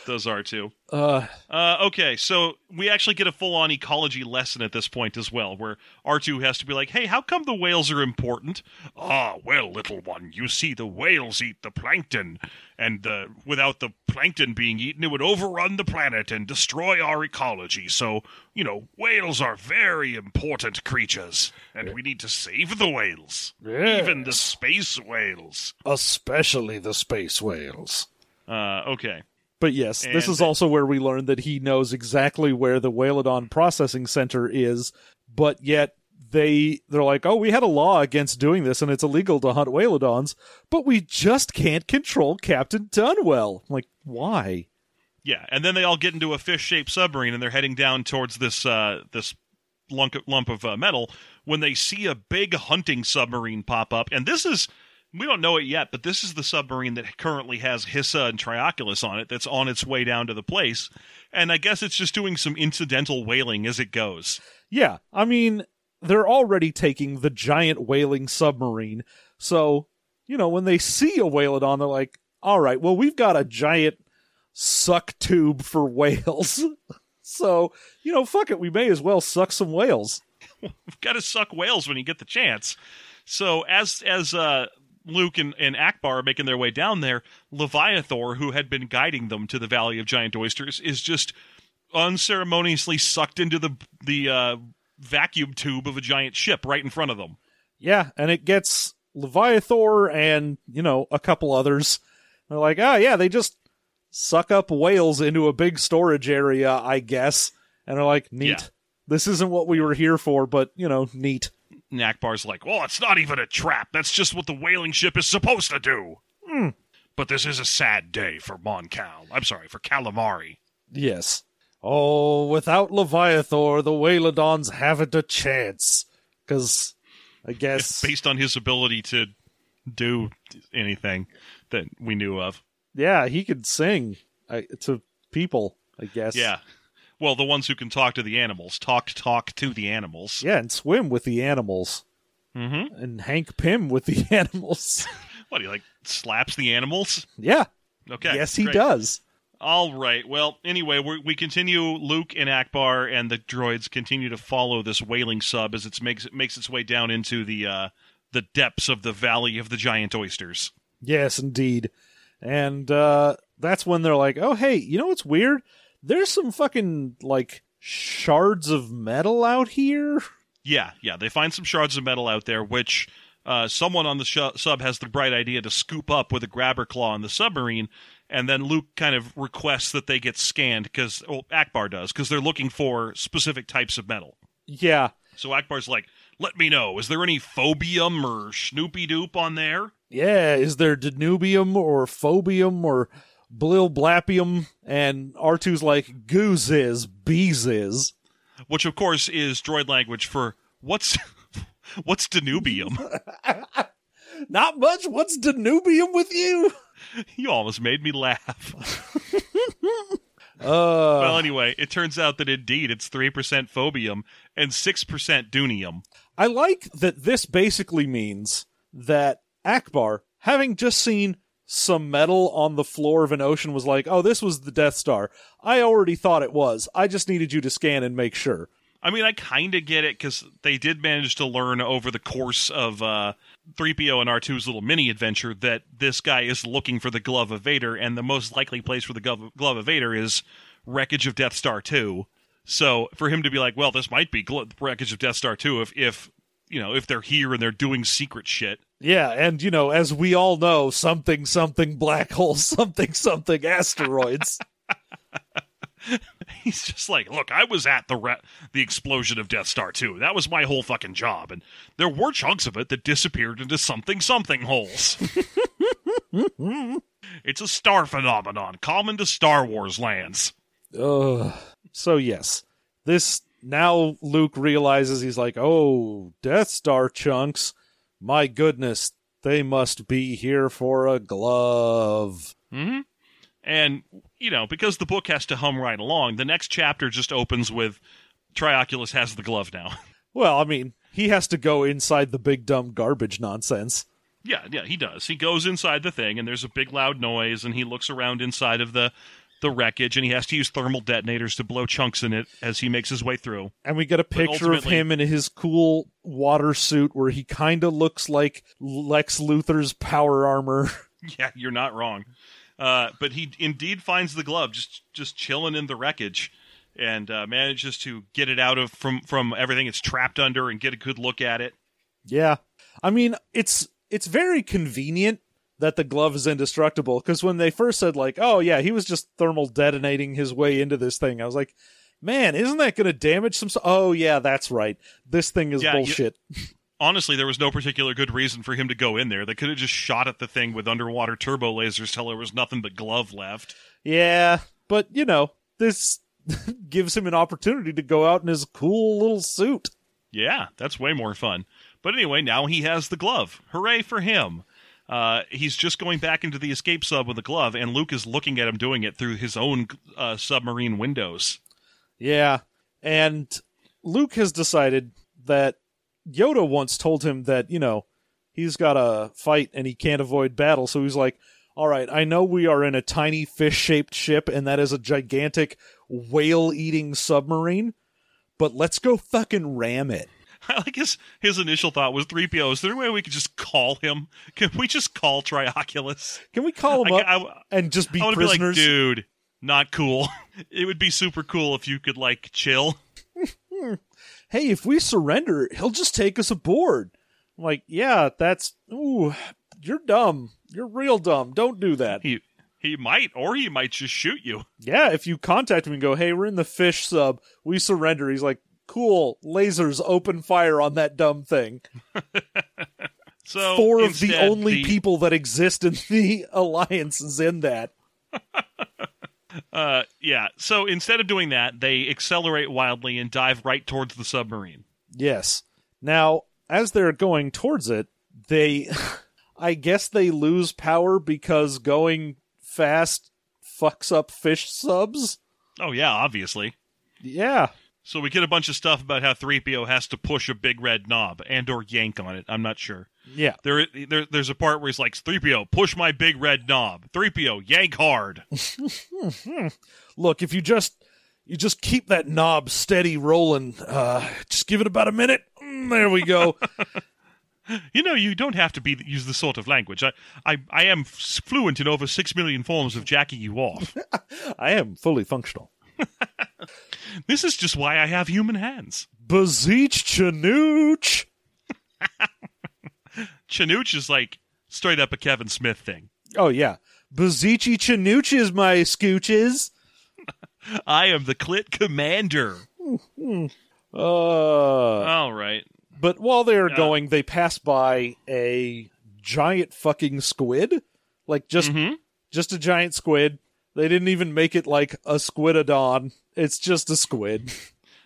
Those are two. Uh, Uh, okay, so we actually get a full on ecology lesson at this point as well, where R2 has to be like, hey, how come the whales are important? Ah, well, little one, you see, the whales eat the plankton, and uh, without the plankton being eaten, it would overrun the planet and destroy our ecology. So, you know, whales are very important creatures, and we need to save the whales. Even the space whales. especially the space whales. Uh, okay. But yes, this is also where we learn that he knows exactly where the Whalodon processing center is, but yet they they're like, "Oh, we had a law against doing this and it's illegal to hunt Whalodons, but we just can't control Captain Dunwell." I'm like, "Why?" Yeah, and then they all get into a fish-shaped submarine, and they're heading down towards this uh, this lump lump of uh, metal when they see a big hunting submarine pop up. And this is we don't know it yet, but this is the submarine that currently has Hissa and Trioculus on it. That's on its way down to the place, and I guess it's just doing some incidental whaling as it goes. Yeah, I mean, they're already taking the giant whaling submarine. So, you know, when they see a whalodon, they're like, all right, well, we've got a giant suck tube for whales. so, you know, fuck it, we may as well suck some whales. We've got to suck whales when you get the chance. So as as uh, Luke and, and Ackbar are making their way down there, Leviathor, who had been guiding them to the Valley of Giant Oysters, is just unceremoniously sucked into the the uh, vacuum tube of a giant ship right in front of them. Yeah, and it gets Leviathor and, you know, a couple others. They're like, oh, yeah, they just suck up whales into a big storage area, I guess. And they're like, neat. Yeah. This isn't what we were here for, but, you know, neat. And Ackbar's like, "Well, it's not even a trap. That's just what the whaling ship is supposed to do." Hmm. But this is a sad day for Mon Cal. I'm sorry, for Calamari. Yes. Oh, without Leviathor, the Whalodons haven't a chance. Because, I guess. based on his ability to do anything that we knew of. yeah, he could sing I, to people, I guess. Yeah. Well, the ones who can talk to the animals, talk talk to the animals. Yeah, and swim with the animals. Mm-hmm. And Hank Pym with the animals. What he like slaps the animals? yeah. Okay. yes, he great. does. All right. Well, anyway, we we continue. Luke and Ackbar and the droids continue to follow this whaling sub as it makes it makes its way down into the uh, the depths of the Valley of the Giant Oysters. Yes, indeed. And uh, that's when they're like, oh, hey, you know what's weird? There's some fucking, like, shards of metal out here. Yeah, yeah. They find some shards of metal out there, which uh, someone on the sh- sub has the bright idea to scoop up with a grabber claw in the submarine, and then Luke kind of requests that they get scanned because, well, Ackbar does, because they're looking for specific types of metal. Yeah. So Ackbar's like, let me know, is there any phobium or Snoopy Doop on there? Yeah, is there Danubium or Phobium or Blilblapium? And R2's like, goose is, bees is. Which, of course, is droid language for what's. What's Danubium? Not much. What's Danubium with you? you almost made me laugh. Uh, well, anyway, it turns out that indeed it's 3% phobium and 6% dunium. I like that this basically means that Ackbar, having just seen some metal on the floor of an ocean, was like, oh, this was the Death Star. I already thought it was. I just needed you to scan and make sure. I mean, I kind of get it because they did manage to learn over the course of uh, 3PO and R2's little mini adventure that this guy is looking for the Glove of Vader, and the most likely place for the Glove, Glove of Vader is wreckage of Death Star 2. So for him to be like, well, this might be wreckage of Death Star 2 if, if, you know, if they're here and they're doing secret shit. Yeah, and you know, as we all know, something something black hole, something something asteroids. He's just like, look, I was at the re- the explosion of Death Star 2. That was my whole fucking job, and there were chunks of it that disappeared into something something holes. it's a star phenomenon common to Star Wars lands. Ugh. So yes, this now Luke realizes he's like, oh, Death Star chunks. My goodness, they must be here for a glove. hmm And you know, because the book has to hum right along, the next chapter just opens with Trioculus has the glove now. Well, I mean, he has to go inside the big dumb garbage nonsense. yeah, yeah, he does. He goes inside the thing, and there's a big loud noise, and he looks around inside of the the wreckage, and he has to use thermal detonators to blow chunks in it as he makes his way through. And we get a picture of him in his cool water suit where he kind of looks like Lex Luthor's power armor. Yeah, you're not wrong. Uh, but he indeed finds the glove just just chilling in the wreckage, and uh, manages to get it out of from from everything it's trapped under and get a good look at it. Yeah. I mean, it's it's very convenient that the glove is indestructible because when they first said like, "Oh yeah, he was just thermal detonating his way into this thing." I was like, "Man, isn't that going to damage some Oh yeah, that's right. This thing is Yeah, you- bullshit." Honestly, there was no particular good reason for him to go in there. They could have just shot at the thing with underwater turbo lasers till there was nothing but glove left. yeah, but you know, this gives him an opportunity to go out in his cool little suit. Yeah, that's way more fun. But anyway, now he has the glove. Hooray for him. Uh, he's just going back into the escape sub with the glove, and Luke is looking at him doing it through his own uh, submarine windows. Yeah. And Luke has decided that Yoda once told him that, you know, he's got to fight and he can't avoid battle. So he's like, all right, I know we are in a tiny fish shaped ship and that is a gigantic whale eating submarine, but let's go fucking ram it. I like his his initial thought was 3PO. Is there any way we could just call him? Can we just call Trioculus? Can we call him I, up I, and just be I to be like, prisoners? dude, not cool. it would be super cool if you could like chill. hey, if we surrender, he'll just take us aboard. I'm like, yeah, that's, ooh, you're dumb. You're real dumb. Don't do that. He he might, or he might just shoot you. Yeah, if you contact him and go, hey, we're in the fish sub, we surrender. He's like, cool, lasers, open fire on that dumb thing. So Four of the only the- people that exist in the alliance is in that. Uh, yeah. So instead of doing that, they accelerate wildly and dive right towards the submarine. Yes. Now, as they're going towards it, they, I guess they lose power because going fast fucks up fish subs. Oh yeah, obviously. Yeah. So we get a bunch of stuff about how 3PO has to push a big red knob and or yank on it. I'm not sure. Yeah. There, there there's a part where he's like 3PO, push my big red knob. 3PO, yank hard. Look, if you just you just keep that knob steady rolling, uh just give it about a minute. Mm, there we go. You know, you don't have to be use this sort of language. I, I, I am fluent in over six million forms of jacking you off. I am fully functional. this is just why I have human hands. Bezeech Chanooch. Chanooch is like straight up a Kevin Smith thing. Oh yeah. Bezeechy Chanooch is my scooches. I am the Clit Commander. Uh All right. But while they are Yeah. going, they pass by a giant fucking squid. Like just Mhm. just a giant squid. They didn't even make it like a squidodon. It's just a squid.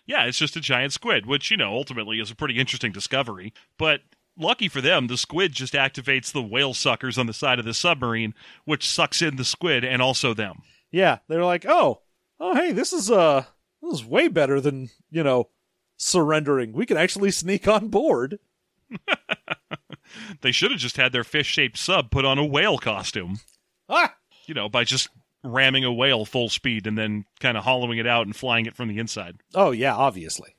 Yeah, it's just a giant squid, which, you know, ultimately is a pretty interesting discovery. But lucky for them, the squid just activates the whale suckers on the side of the submarine, which sucks in the squid and also them. yeah, they're like, "Oh, oh hey, this is uh this is way better than, you know, surrendering. We can actually sneak on board." They should have just had their fish shaped sub put on a whale costume, Ah! you know, by just ramming a whale full speed and then kind of hollowing it out and flying it from the inside. Oh yeah, obviously.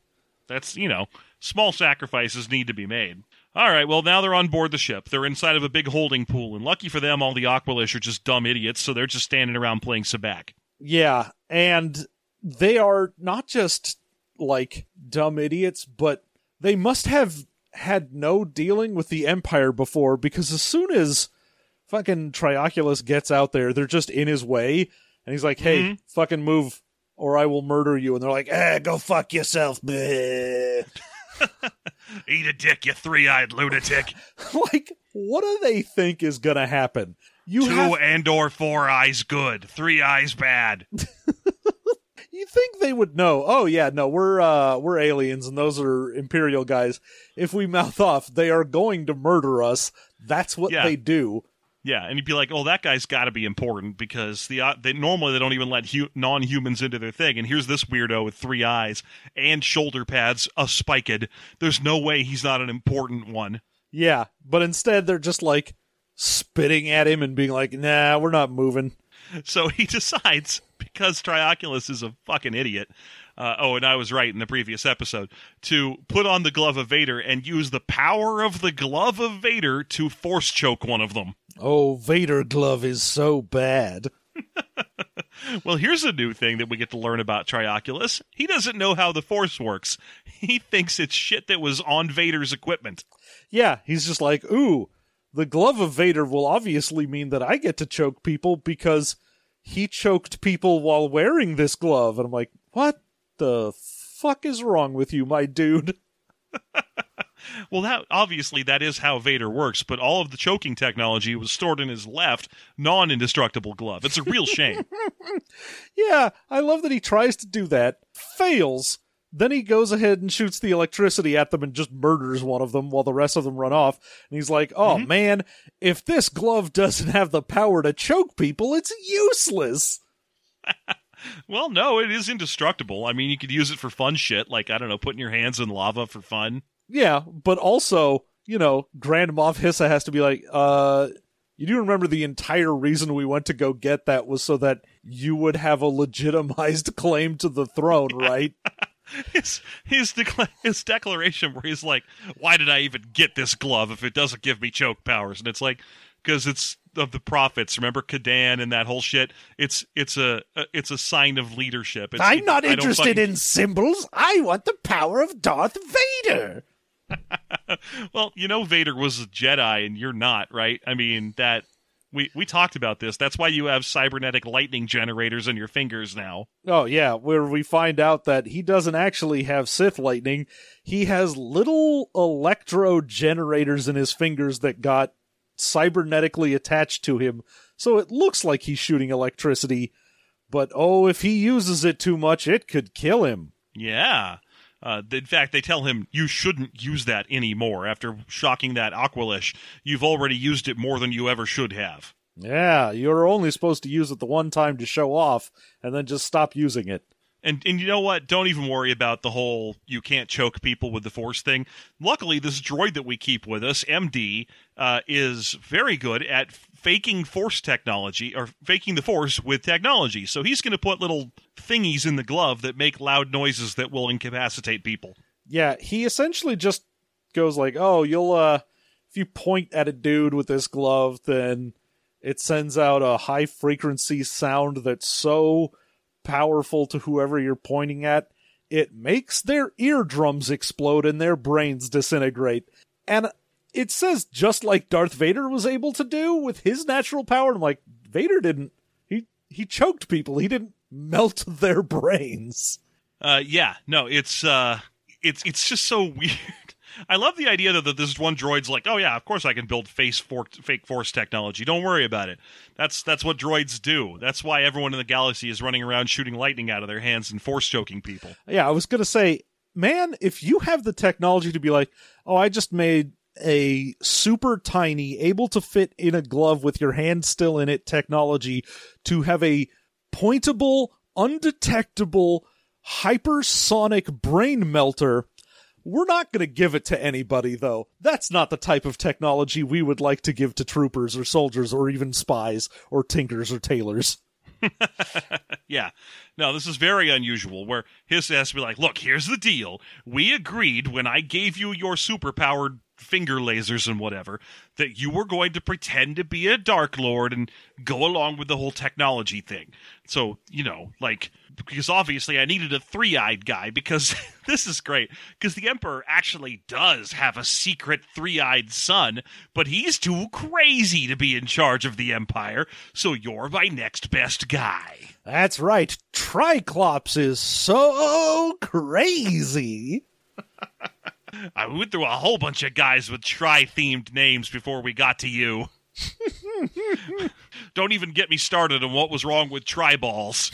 That's, you know, small sacrifices need to be made. All right, well, now they're on board the ship. They're inside of a big holding pool, and lucky for them, all the Aqualish are just dumb idiots, so they're just standing around playing sabacc. Yeah, and they are not just like dumb idiots, but they must have had no dealing with the Empire before because as soon as fucking Trioculus gets out there, they're just in his way, and he's like, "Hey, Mhm. fucking move, or I will murder you." And they're like, "Eh, go fuck yourself." bleh." Eat a dick, you three eyed lunatic. like, what do they think is gonna happen? You Two have and or four eyes good, three eyes bad. You think they would know? Oh yeah, no, we're uh we're aliens and those are imperial guys. If we mouth off, they are going to murder us. That's what Yeah. they do. Yeah, and you'd be like, "Oh, that guy's got to be important because the uh, they normally they don't even let hu- non-humans into their thing, and here's this weirdo with three eyes and shoulder pads, a spiked. There's no way he's not an important one." Yeah, but instead they're just like spitting at him and being like, "Nah, we're not moving." So he decides, because Trioculus is a fucking idiot. Uh, oh, and I was right in the previous episode to put on the glove of Vader and use the power of the glove of Vader to force choke one of them. Oh, Vader glove is so bad. Well, here's a new thing that we get to learn about Trioculus. He doesn't know how the Force works. He thinks it's shit that was on Vader's equipment. Yeah, he's just like, "Ooh, the glove of Vader will obviously mean that I get to choke people because he choked people while wearing this glove." And I'm like, "What the fuck is wrong with you, my dude?" Well, that obviously that is how Vader works, but all of the choking technology was stored in his left, non-indestructible glove. It's a real shame. Yeah, I love that he tries to do that, fails, then he goes ahead and shoots the electricity at them and just murders one of them while the rest of them run off. And he's like, oh mm-hmm. man, if this glove doesn't have the power to choke people, it's useless. well, no, it is indestructible. I mean, you could use it for fun shit, like I don't know, putting your hands in lava for fun. Yeah, but also, you know, Grand Moff Hissa has to be like, uh, you do remember the entire reason we went to go get that was so that you would have a legitimized claim to the throne, right? his his, decla- his declaration where he's like, "Why did I even get this glove if it doesn't give me choke powers?" And it's like, because it's of the prophets. Remember Kadann and that whole shit. It's it's a, it's a sign of leadership. It's, I'm not interested fucking- in symbols. I want the power of Darth Vader. Well, you know Vader was a Jedi, and you're not, right? I mean that. We, we talked about this. That's why you have cybernetic lightning generators in your fingers now. Oh yeah, where we find out that he doesn't actually have Sith lightning. He has little electro generators in his fingers that got cybernetically attached to him, so it looks like he's shooting electricity. But oh, if he uses it too much, it could kill him. Yeah. Uh, in fact, they tell him you shouldn't use that anymore. After shocking that Aqualish, you've already used it more than you ever should have. Yeah, you're only supposed to use it the one time to show off, and then just stop using it. And and you know what? Don't even worry about the whole you can't choke people with the force thing. Luckily, this droid that we keep with us, MD, uh, is very good at faking force technology or faking the force with technology. So he's going to put little thingies in the glove that make loud noises that will incapacitate people. Yeah, he essentially just goes like, "Oh, you'll uh if you point at a dude with this glove, then it sends out a high frequency sound that's so powerful to whoever you're pointing at, it makes their eardrums explode and their brains disintegrate. And it says just like Darth Vader was able to do with his natural power. I'm like, Vader didn't. He he choked people. He didn't melt their brains. Uh, yeah, no, it's uh, it's it's just so weird. I love the idea that this is one droid's like, oh yeah, of course I can build face fake force technology. Don't worry about it. That's that's what droids do. That's why everyone in the galaxy is running around shooting lightning out of their hands and force choking people. Yeah, I was gonna say, man, if you have the technology to be like, oh, I just made a super tiny, able to fit in a glove with your hand still in it technology to have a pointable, undetectable, hypersonic brain melter. We're not going to give it to anybody, though. That's not the type of technology we would like to give to troopers or soldiers or even spies or tinkers or tailors. yeah. No, this is very unusual where his has to be like, look, here's the deal. We agreed when I gave you your superpowered finger lasers and whatever that you were going to pretend to be a dark lord and go along with the whole technology thing so you know like because obviously i needed a three-eyed guy because this is great because the emperor actually does have a secret three-eyed son but he's too crazy to be in charge of the empire so you're my next best guy That's right. Triclops is so crazy. I went through a whole bunch of guys with tri themed names before we got to you. Don't even get me started on what was wrong with tri balls.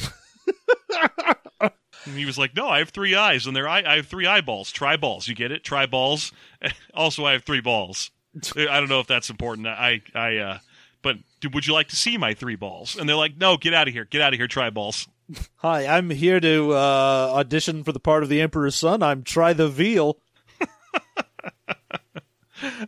And he was like, "No, I have three eyes, and they're eye- I have three eyeballs. Tri balls, you get it? Tri balls. Also, I have three balls. I don't know if that's important. I, I, uh, but dude, would you like to see my three balls? And they're like, "No, get out of here. Get out of here, tri balls." Hi, I'm here to uh, audition for the part of the Emperor's son. I'm Try the Veal.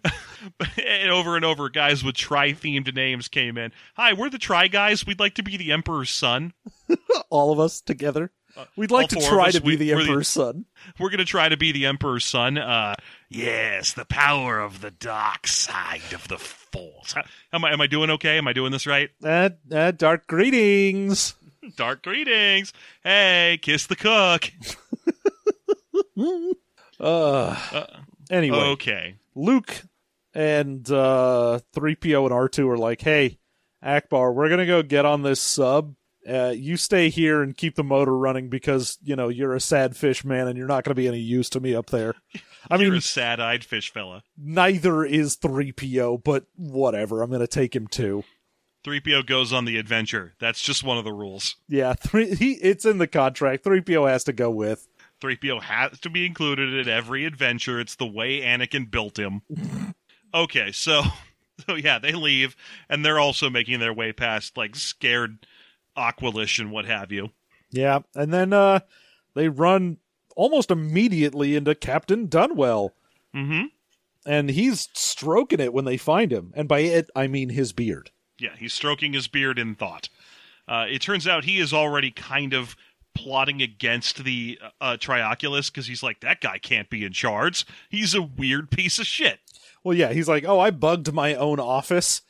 and over and over, guys with tri themed names came in. Hi, we're the Tri guys. We'd like to be the Emperor's son. All of us together. We'd like to all four of try to be we- the we're the- Emperor's son. We're gonna try to be the Emperor's son. Uh, yes, the power of the dark side of the Force. How- Am I am I doing okay? Am I doing this right? Uh, uh, dark greetings. Dark greetings. Hey, kiss the cook. Uh, anyway, Okay. Luke and uh, 3PO and R2 are like, hey, Ackbar, we're going to go get on this sub. Uh, you stay here and keep the motor running because, you know, you're a sad fish man and you're not going to be any use to me up there. I You're mean, a sad-eyed fish fella. neither is 3PO, but whatever. I'm going to take him too. 3PO goes on the adventure. That's just one of the rules. Yeah, three, he, it's in the contract. 3PO has to go with. 3PO has to be included in every adventure. It's the way Anakin built him. okay, so so yeah, they leave and they're also making their way past like scared Aqualish and what have you. Yeah, and then uh, they run almost immediately into Captain Dunwell. Mhm. and he's stroking it when they find him. And by it, I mean his beard. Yeah, he's stroking his beard in thought. Uh, it turns out he is already kind of plotting against the uh, Trioculus because he's like, that guy can't be in charge. He's a weird piece of shit. Well, yeah, he's like, oh, I bugged my own office,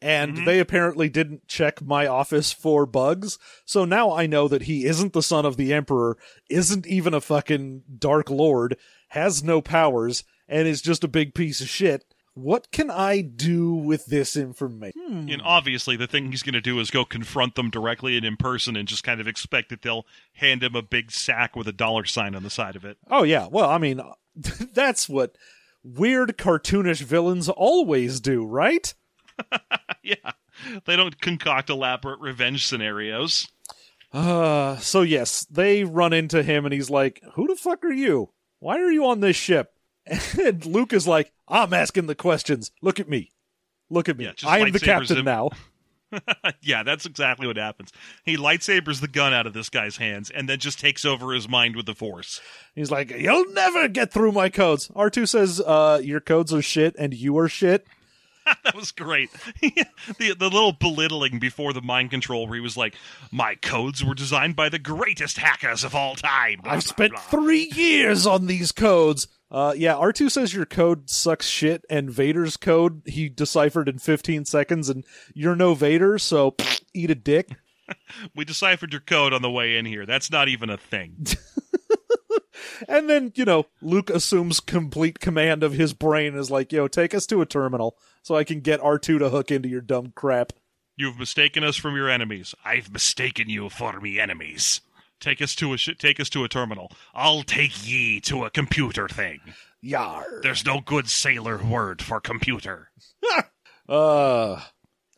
and they apparently didn't check my office for bugs. So now I know that he isn't the son of the Emperor, isn't even a fucking Dark Lord, has no powers, and is just a big piece of shit. What can I do with this information? Hmm. And obviously, the thing he's going to do is go confront them directly and in person and just kind of expect that they'll hand him a big sack with a dollar sign on the side of it. Oh yeah, well, I mean, that's what weird cartoonish villains always do, right? yeah. They don't concoct elaborate revenge scenarios. Uh, so yes, they run into him and he's like, "Who the fuck are you? Why are you on this ship?" And Luke is like, "I'm asking the questions. Look at me. Look at me. Yeah, I am the captain him. now." yeah, that's exactly what happens. He lightsabers the gun out of this guy's hands and then just takes over his mind with the Force. He's like, "You'll never get through my codes." R2 says, "Uh, your codes are shit and you are shit." that was great. the the little belittling before the mind control where he was like, "My codes were designed by the greatest hackers of all time." Blah, I've blah, spent blah. three years on these codes. Uh, yeah, R2 says your code sucks shit, and Vader's code he deciphered in 15 seconds, and you're no Vader, so pfft, eat a dick. We deciphered your code on the way in here. That's not even a thing. And then, you know, Luke assumes complete command of his brain is like, yo, take us to a terminal so I can get R2 to hook into your dumb crap. You've mistaken us from your enemies. I've mistaken you for me enemies. Take us to a sh- take us to a terminal. I'll take ye to a computer thing. Yar. There's no good sailor word for computer. Uh,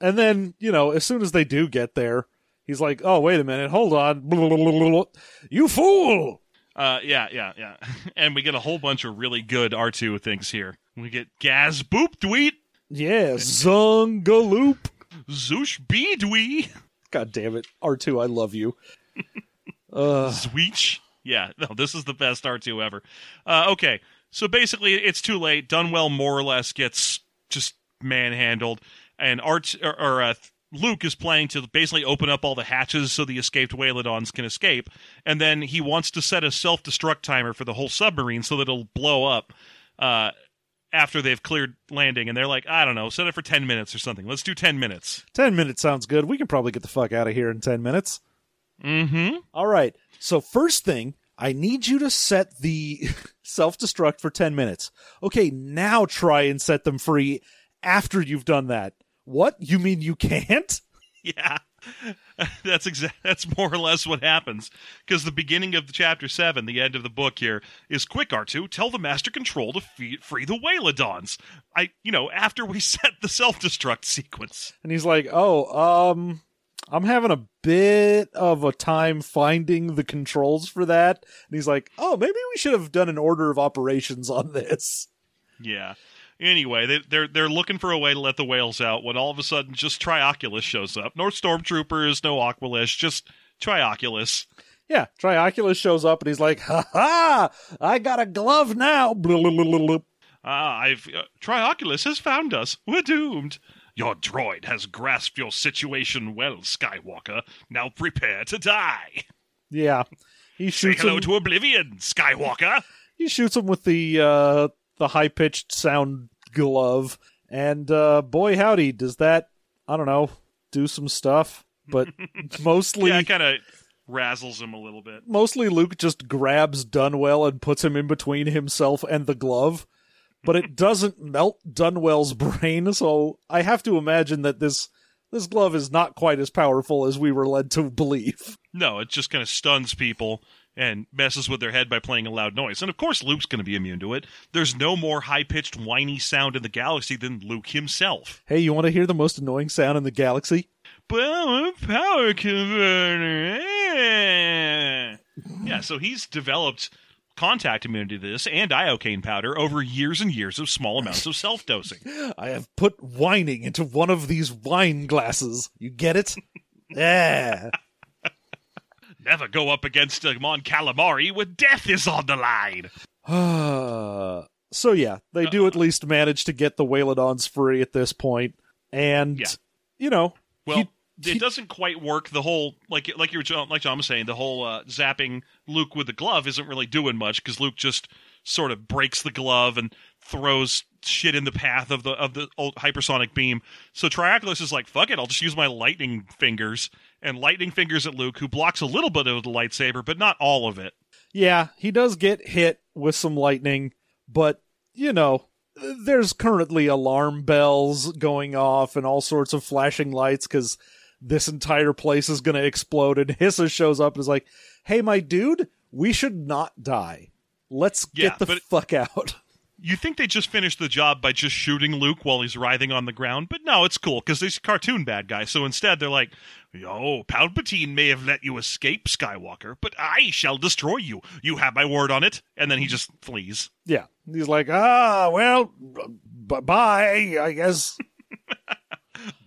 and then, you know, as soon as they do get there, he's like, oh, wait a minute, hold on. You fool! Uh, yeah, yeah, yeah. And we get a whole bunch of really good R2 things here. We get Gaz Boop Dweet, Yeah, Zungaloop. Zoosh B Dwee, God damn it. R2, I love you. Uh, Zweech. Yeah, no, this is the best R2 ever. Uh, okay, so basically, it's too late. Dunwell more or less gets just manhandled, and Art or, or uh, Luke is planning to basically open up all the hatches so the escaped Whalodons can escape, and then he wants to set a self-destruct timer for the whole submarine so that it'll blow up. Uh, after they've cleared landing, and they're like, I don't know, set it for 10 minutes or something. Let's do 10 minutes. 10 minutes sounds good. We can probably get the fuck out of here in 10 minutes. Mm hmm. All right. So, first thing, I need you to set the self destruct for 10 minutes. Okay, now try and set them free after you've done that. What? You mean you can't? Yeah, that's exact. That's more or less what happens. Because the beginning of the chapter seven, the end of the book here, is quick. R two, tell the master control to fe- free the Whalodons. I, you know, after we set the self destruct sequence. And he's like, "Oh, um I'm having a bit of a time finding the controls for that." And he's like, "Oh, maybe we should have done an order of operations on this." Yeah. Anyway, they, they're they're looking for a way to let the whales out when all of a sudden just Trioculus shows up. No stormtroopers, no Aqualish, just Trioculus. Yeah, Trioculus shows up and he's like, "Ha ha! I got a glove now." Ah, I've uh, Trioculus has found us. We're doomed. Your droid has grasped your situation well, Skywalker. Now prepare to die. Yeah. He shoots Say hello him, to oblivion, Skywalker. he shoots him with the uh the high pitched sound glove and uh boy howdy does that I don't know, do some stuff, but mostly Yeah, kind of razzles him a little bit. mostly Luke just grabs Dunwell and puts him in between himself and the glove, but it doesn't melt Dunwell's brain, so I have to imagine that this this glove is not quite as powerful as we were led to believe. No, it just kind of stuns people and messes with their head by playing a loud noise. And of course, Luke's going to be immune to it. There's no more high pitched, whiny sound in the galaxy than Luke himself. Hey, you want to hear the most annoying sound in the galaxy? A power converter. eh. yeah, so he's developed contact immunity to this and iocane powder over years and years of small amounts of self dosing. I have put whining into one of these wine glasses. You get it? yeah. Never go up against a Mon Calamari when death is on the line. so yeah, they do at least manage to get the Whalodons free at this point, and Yeah. you know, Well, he- it doesn't quite work. The whole like like you were John- like John was saying, the whole uh, zapping Luke with the glove isn't really doing much because Luke just sort of breaks the glove and throws shit in the path of the of the old hypersonic beam. So Trioculus is like, "Fuck it, I'll just use my lightning fingers." And lightning fingers at Luke, who blocks a little bit of the lightsaber, but not all of it. yeah, he does get hit with some lightning, but you know, there's currently alarm bells going off and all sorts of flashing lights because this entire place is going to explode. And Hissa shows up and is like, "Hey, my dude, we should not die. Let's Yeah, get the fuck out." You think they just finished the job by just shooting Luke while he's writhing on the ground, but no, it's cool because he's a cartoon bad guy. So instead, they're like, "Yo, Palpatine may have let you escape, Skywalker, but I shall destroy you. You have my word on it." And then he just flees. Yeah. He's like, ah, well, b- bye, I guess.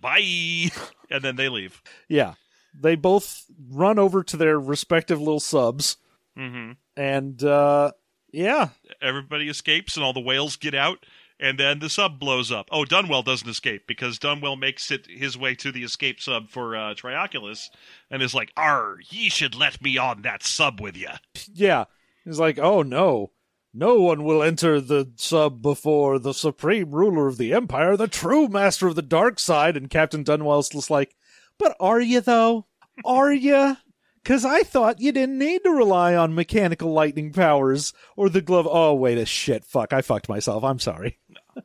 Bye. And then they leave. yeah. They both run over to their respective little subs, hmm and, uh, yeah. Everybody escapes, and all the whales get out. And then the sub blows up. Oh, Dunwell doesn't escape because Dunwell makes it his way to the escape sub for uh, Trioculus, and is like, "Arr, ye should let me on that sub with you." Yeah. He's like, oh no. No one will enter the sub before the supreme ruler of the empire, the true master of the dark side. And Captain Dunwell's just like, but are you though? Are you? Because I thought you didn't need to rely on mechanical lightning powers or the glove. Oh, wait a shit. Fuck. I fucked myself. I'm sorry.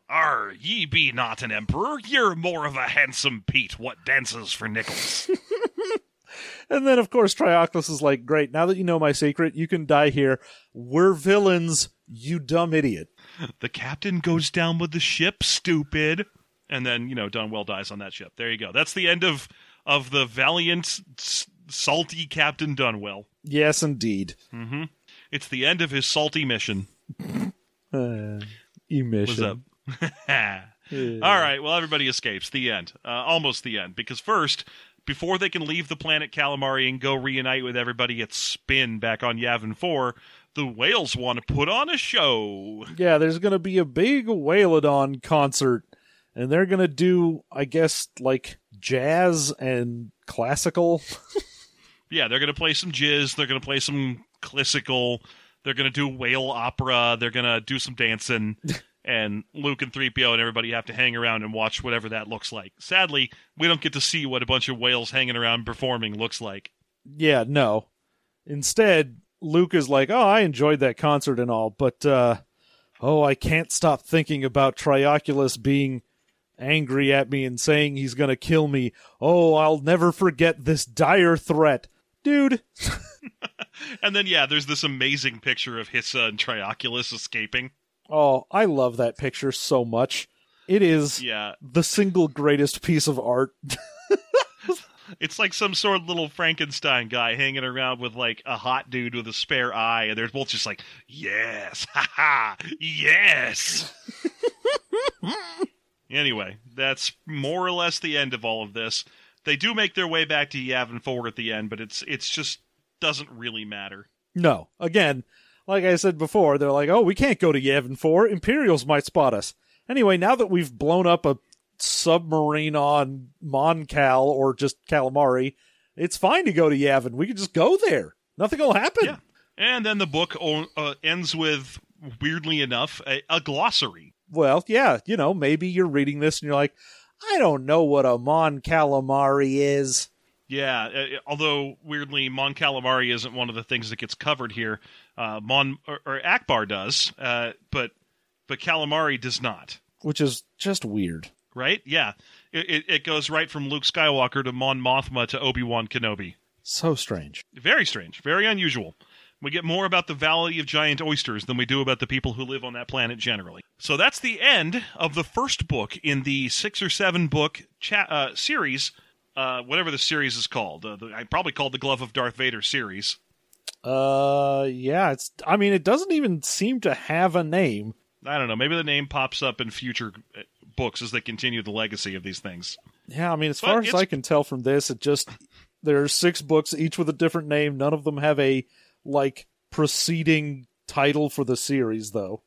Ar, ye be not an emperor. You're more of a handsome Pete what dances for nickels. And then, of course, Trioculus is like, great. Now that you know my secret, you can die here. We're villains, you dumb idiot. the captain goes down with the ship, stupid. And then, you know, Dunwell dies on that ship. There you go. That's the end of of the valiant, s- salty Captain Dunwell. Yes, indeed. hmm It's the end of his salty mission. Uh, emission. What's up? All right. Well, everybody escapes. The end. Uh, almost the end. Because first, before they can leave the planet Calamari and go reunite with everybody at Spin back on Yavin 4, the whales want to put on a show. Yeah, there's going to be a big Whalodon concert, and they're going to do, I guess, like jazz and classical. Yeah, they're going to play some jizz. They're going to play some classical. They're going to do whale opera. They're going to do some dancing. and Luke and 3PO and everybody have to hang around and watch whatever that looks like. Sadly, we don't get to see what a bunch of whales hanging around performing looks like. Yeah, no. Instead, Luke is like, "Oh, I enjoyed that concert and all, but uh oh, I can't stop thinking about Trioculus being angry at me and saying he's going to kill me. Oh, I'll never forget this dire threat." Dude, And then, yeah, there's this amazing picture of Hissa and Trioculus escaping. oh, I love that picture so much. It is Yeah, the single greatest piece of art. it's like some sort of little Frankenstein guy hanging around with like a hot dude with a spare eye, and they're both just like, yes, ha ha, yes. anyway, that's more or less the end of all of this. They do make their way back to Yavin 4 at the end, but it's it's just doesn't really matter. No. Again, like I said before, they're like, oh, we can't go to Yavin 4. Imperials might spot us. Anyway, now that we've blown up a submarine on Moncal or just Calamari, it's fine to go to Yavin. We can just go there. Nothing will happen. Yeah. And then the book o- uh, ends with, weirdly enough, a, a glossary. Well, yeah, you know, maybe you're reading this and you're like, I don't know what a Mon Calamari is. Yeah, uh, although weirdly, Mon Calamari isn't one of the things that gets covered here. Uh, Mon or, or Ackbar does, uh, but but Calamari does not. Which is just weird. Right? Yeah, it, it, it goes right from Luke Skywalker to Mon Mothma to Obi Wan Kenobi. So strange. Very strange, very unusual. We get more about the Valley of Giant Oysters than we do about the people who live on that planet generally. So that's the end of the first book in the six or seven book cha- uh, series, uh, whatever the series is called. Uh, the, I probably called the Glove of Darth Vader series. Uh, yeah, it's, I mean, it doesn't even seem to have a name. I don't know. Maybe the name pops up in future books as they continue the legacy of these things. Yeah, I mean, as But far as I can tell from this, it just there are six books, each with a different name. None of them have a like preceding title for the series, though.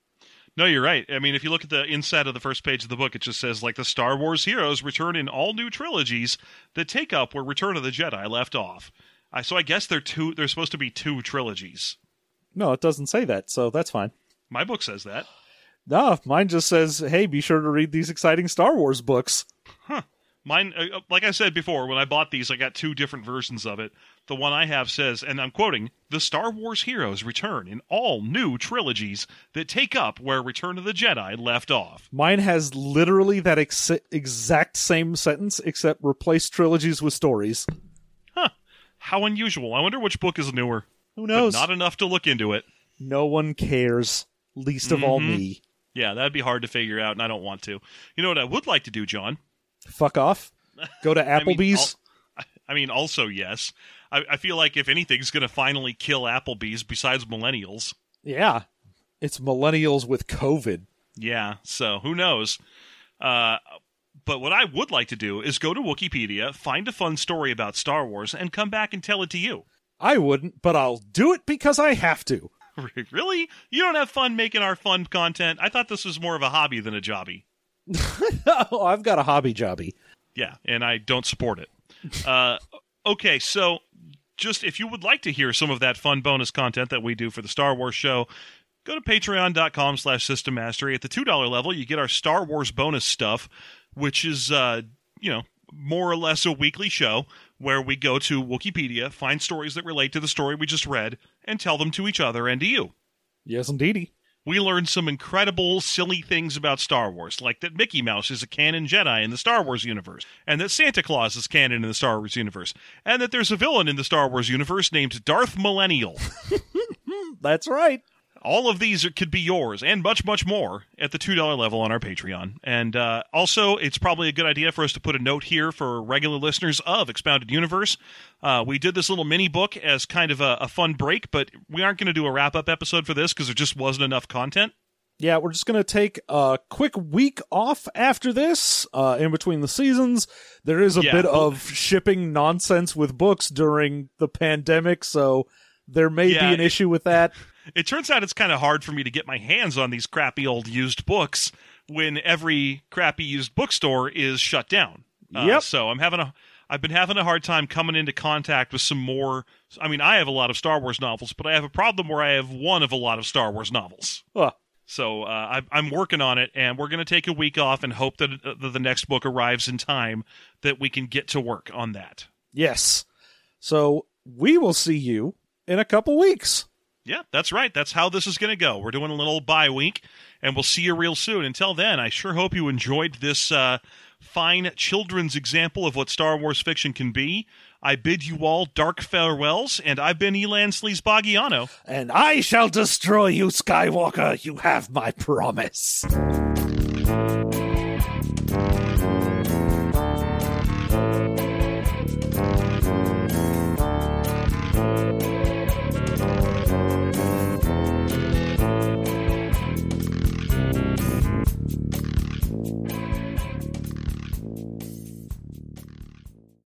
No, you're right. I mean, if you look at the inside of the first page of the book, it just says like the Star Wars heroes return in all new trilogies that take up where Return of the Jedi left off. I, so I guess they're two. They're supposed to be two trilogies. No, it doesn't say that, so that's fine. My book says that. No, mine just says, "Hey, be sure to read these exciting Star Wars books." Mine, uh, like I said before, when I bought these, I got two different versions of it. The one I have says, and I'm quoting, "The Star Wars heroes return in all new trilogies that take up where Return of the Jedi left off." Mine has literally that ex- exact same sentence, except replace trilogies with stories. Huh. How unusual! I wonder which book is newer. Who But knows? not enough to look into it. no one cares, least of all Mhm. me. Yeah, that'd be hard to figure out, and I don't want to. You know what I would like to do, John? Fuck off. Go to I mean, Applebee's. al- I mean, also yes. I, I feel like if anything's going to finally kill Applebee's besides millennials, yeah, it's millennials with COVID. yeah. So who knows? Uh, but what I would like to do is go to Wikipedia, find a fun story about Star Wars, and come back and tell it to you. I wouldn't, but I'll do it because I have to. really? You don't have fun making our fun content? I thought this was more of a hobby than a jobby. oh, I've got a hobby jobby. Yeah, and I don't support it. Uh, okay, so just if you would like to hear some of that fun bonus content that we do for the Star Wars show, go to patreon.com slash system mastery. At the $2 level, you get our Star Wars bonus stuff, which is, uh, you know, more or less a weekly show where we go to Wikipedia, find stories that relate to the story we just read, and tell them to each other and to you. Yes, indeedy. We learned some incredible, silly things about Star Wars, like that Mickey Mouse is a canon Jedi in the Star Wars universe, and that Santa Claus is canon in the Star Wars universe, and that there's a villain in the Star Wars universe named Darth Millennial. That's right. All of these are, could be yours and much, much more at the $2 level on our Patreon. And uh, also, it's probably a good idea for us to put a note here for regular listeners of Expounded Universe. Uh, we did this little mini book as kind of a, a fun break, but we aren't going to do a wrap up episode for this because there just wasn't enough content. Yeah, we're just going to take a quick week off after this, uh, in between the seasons. There is a Yeah, bit of shipping nonsense with books during the pandemic, so there may Yeah, be an it- issue with that. It turns out it's kind of hard for me to get my hands on these crappy old used books when every crappy used bookstore is shut down. Uh, Yep. So I'm having a I've been having a hard time coming into contact with some more. I mean, I have a lot of Star Wars novels, but I have a problem where I have one of a lot of Star Wars novels. Huh. So uh, I, I'm working on it, and we're going to take a week off and hope that, uh, that the next book arrives in time that we can get to work on that. Yes. So we will see you in a couple weeks. Yeah, that's right. That's how this is going to go. We're doing a little bye week, and we'll see you real soon. Until then, I sure hope you enjoyed this uh, fine children's example of what Star Wars fiction can be. I bid you all dark farewells, and I've been Elan Sleazebaggano. And I shall destroy you, Skywalker. You have my promise.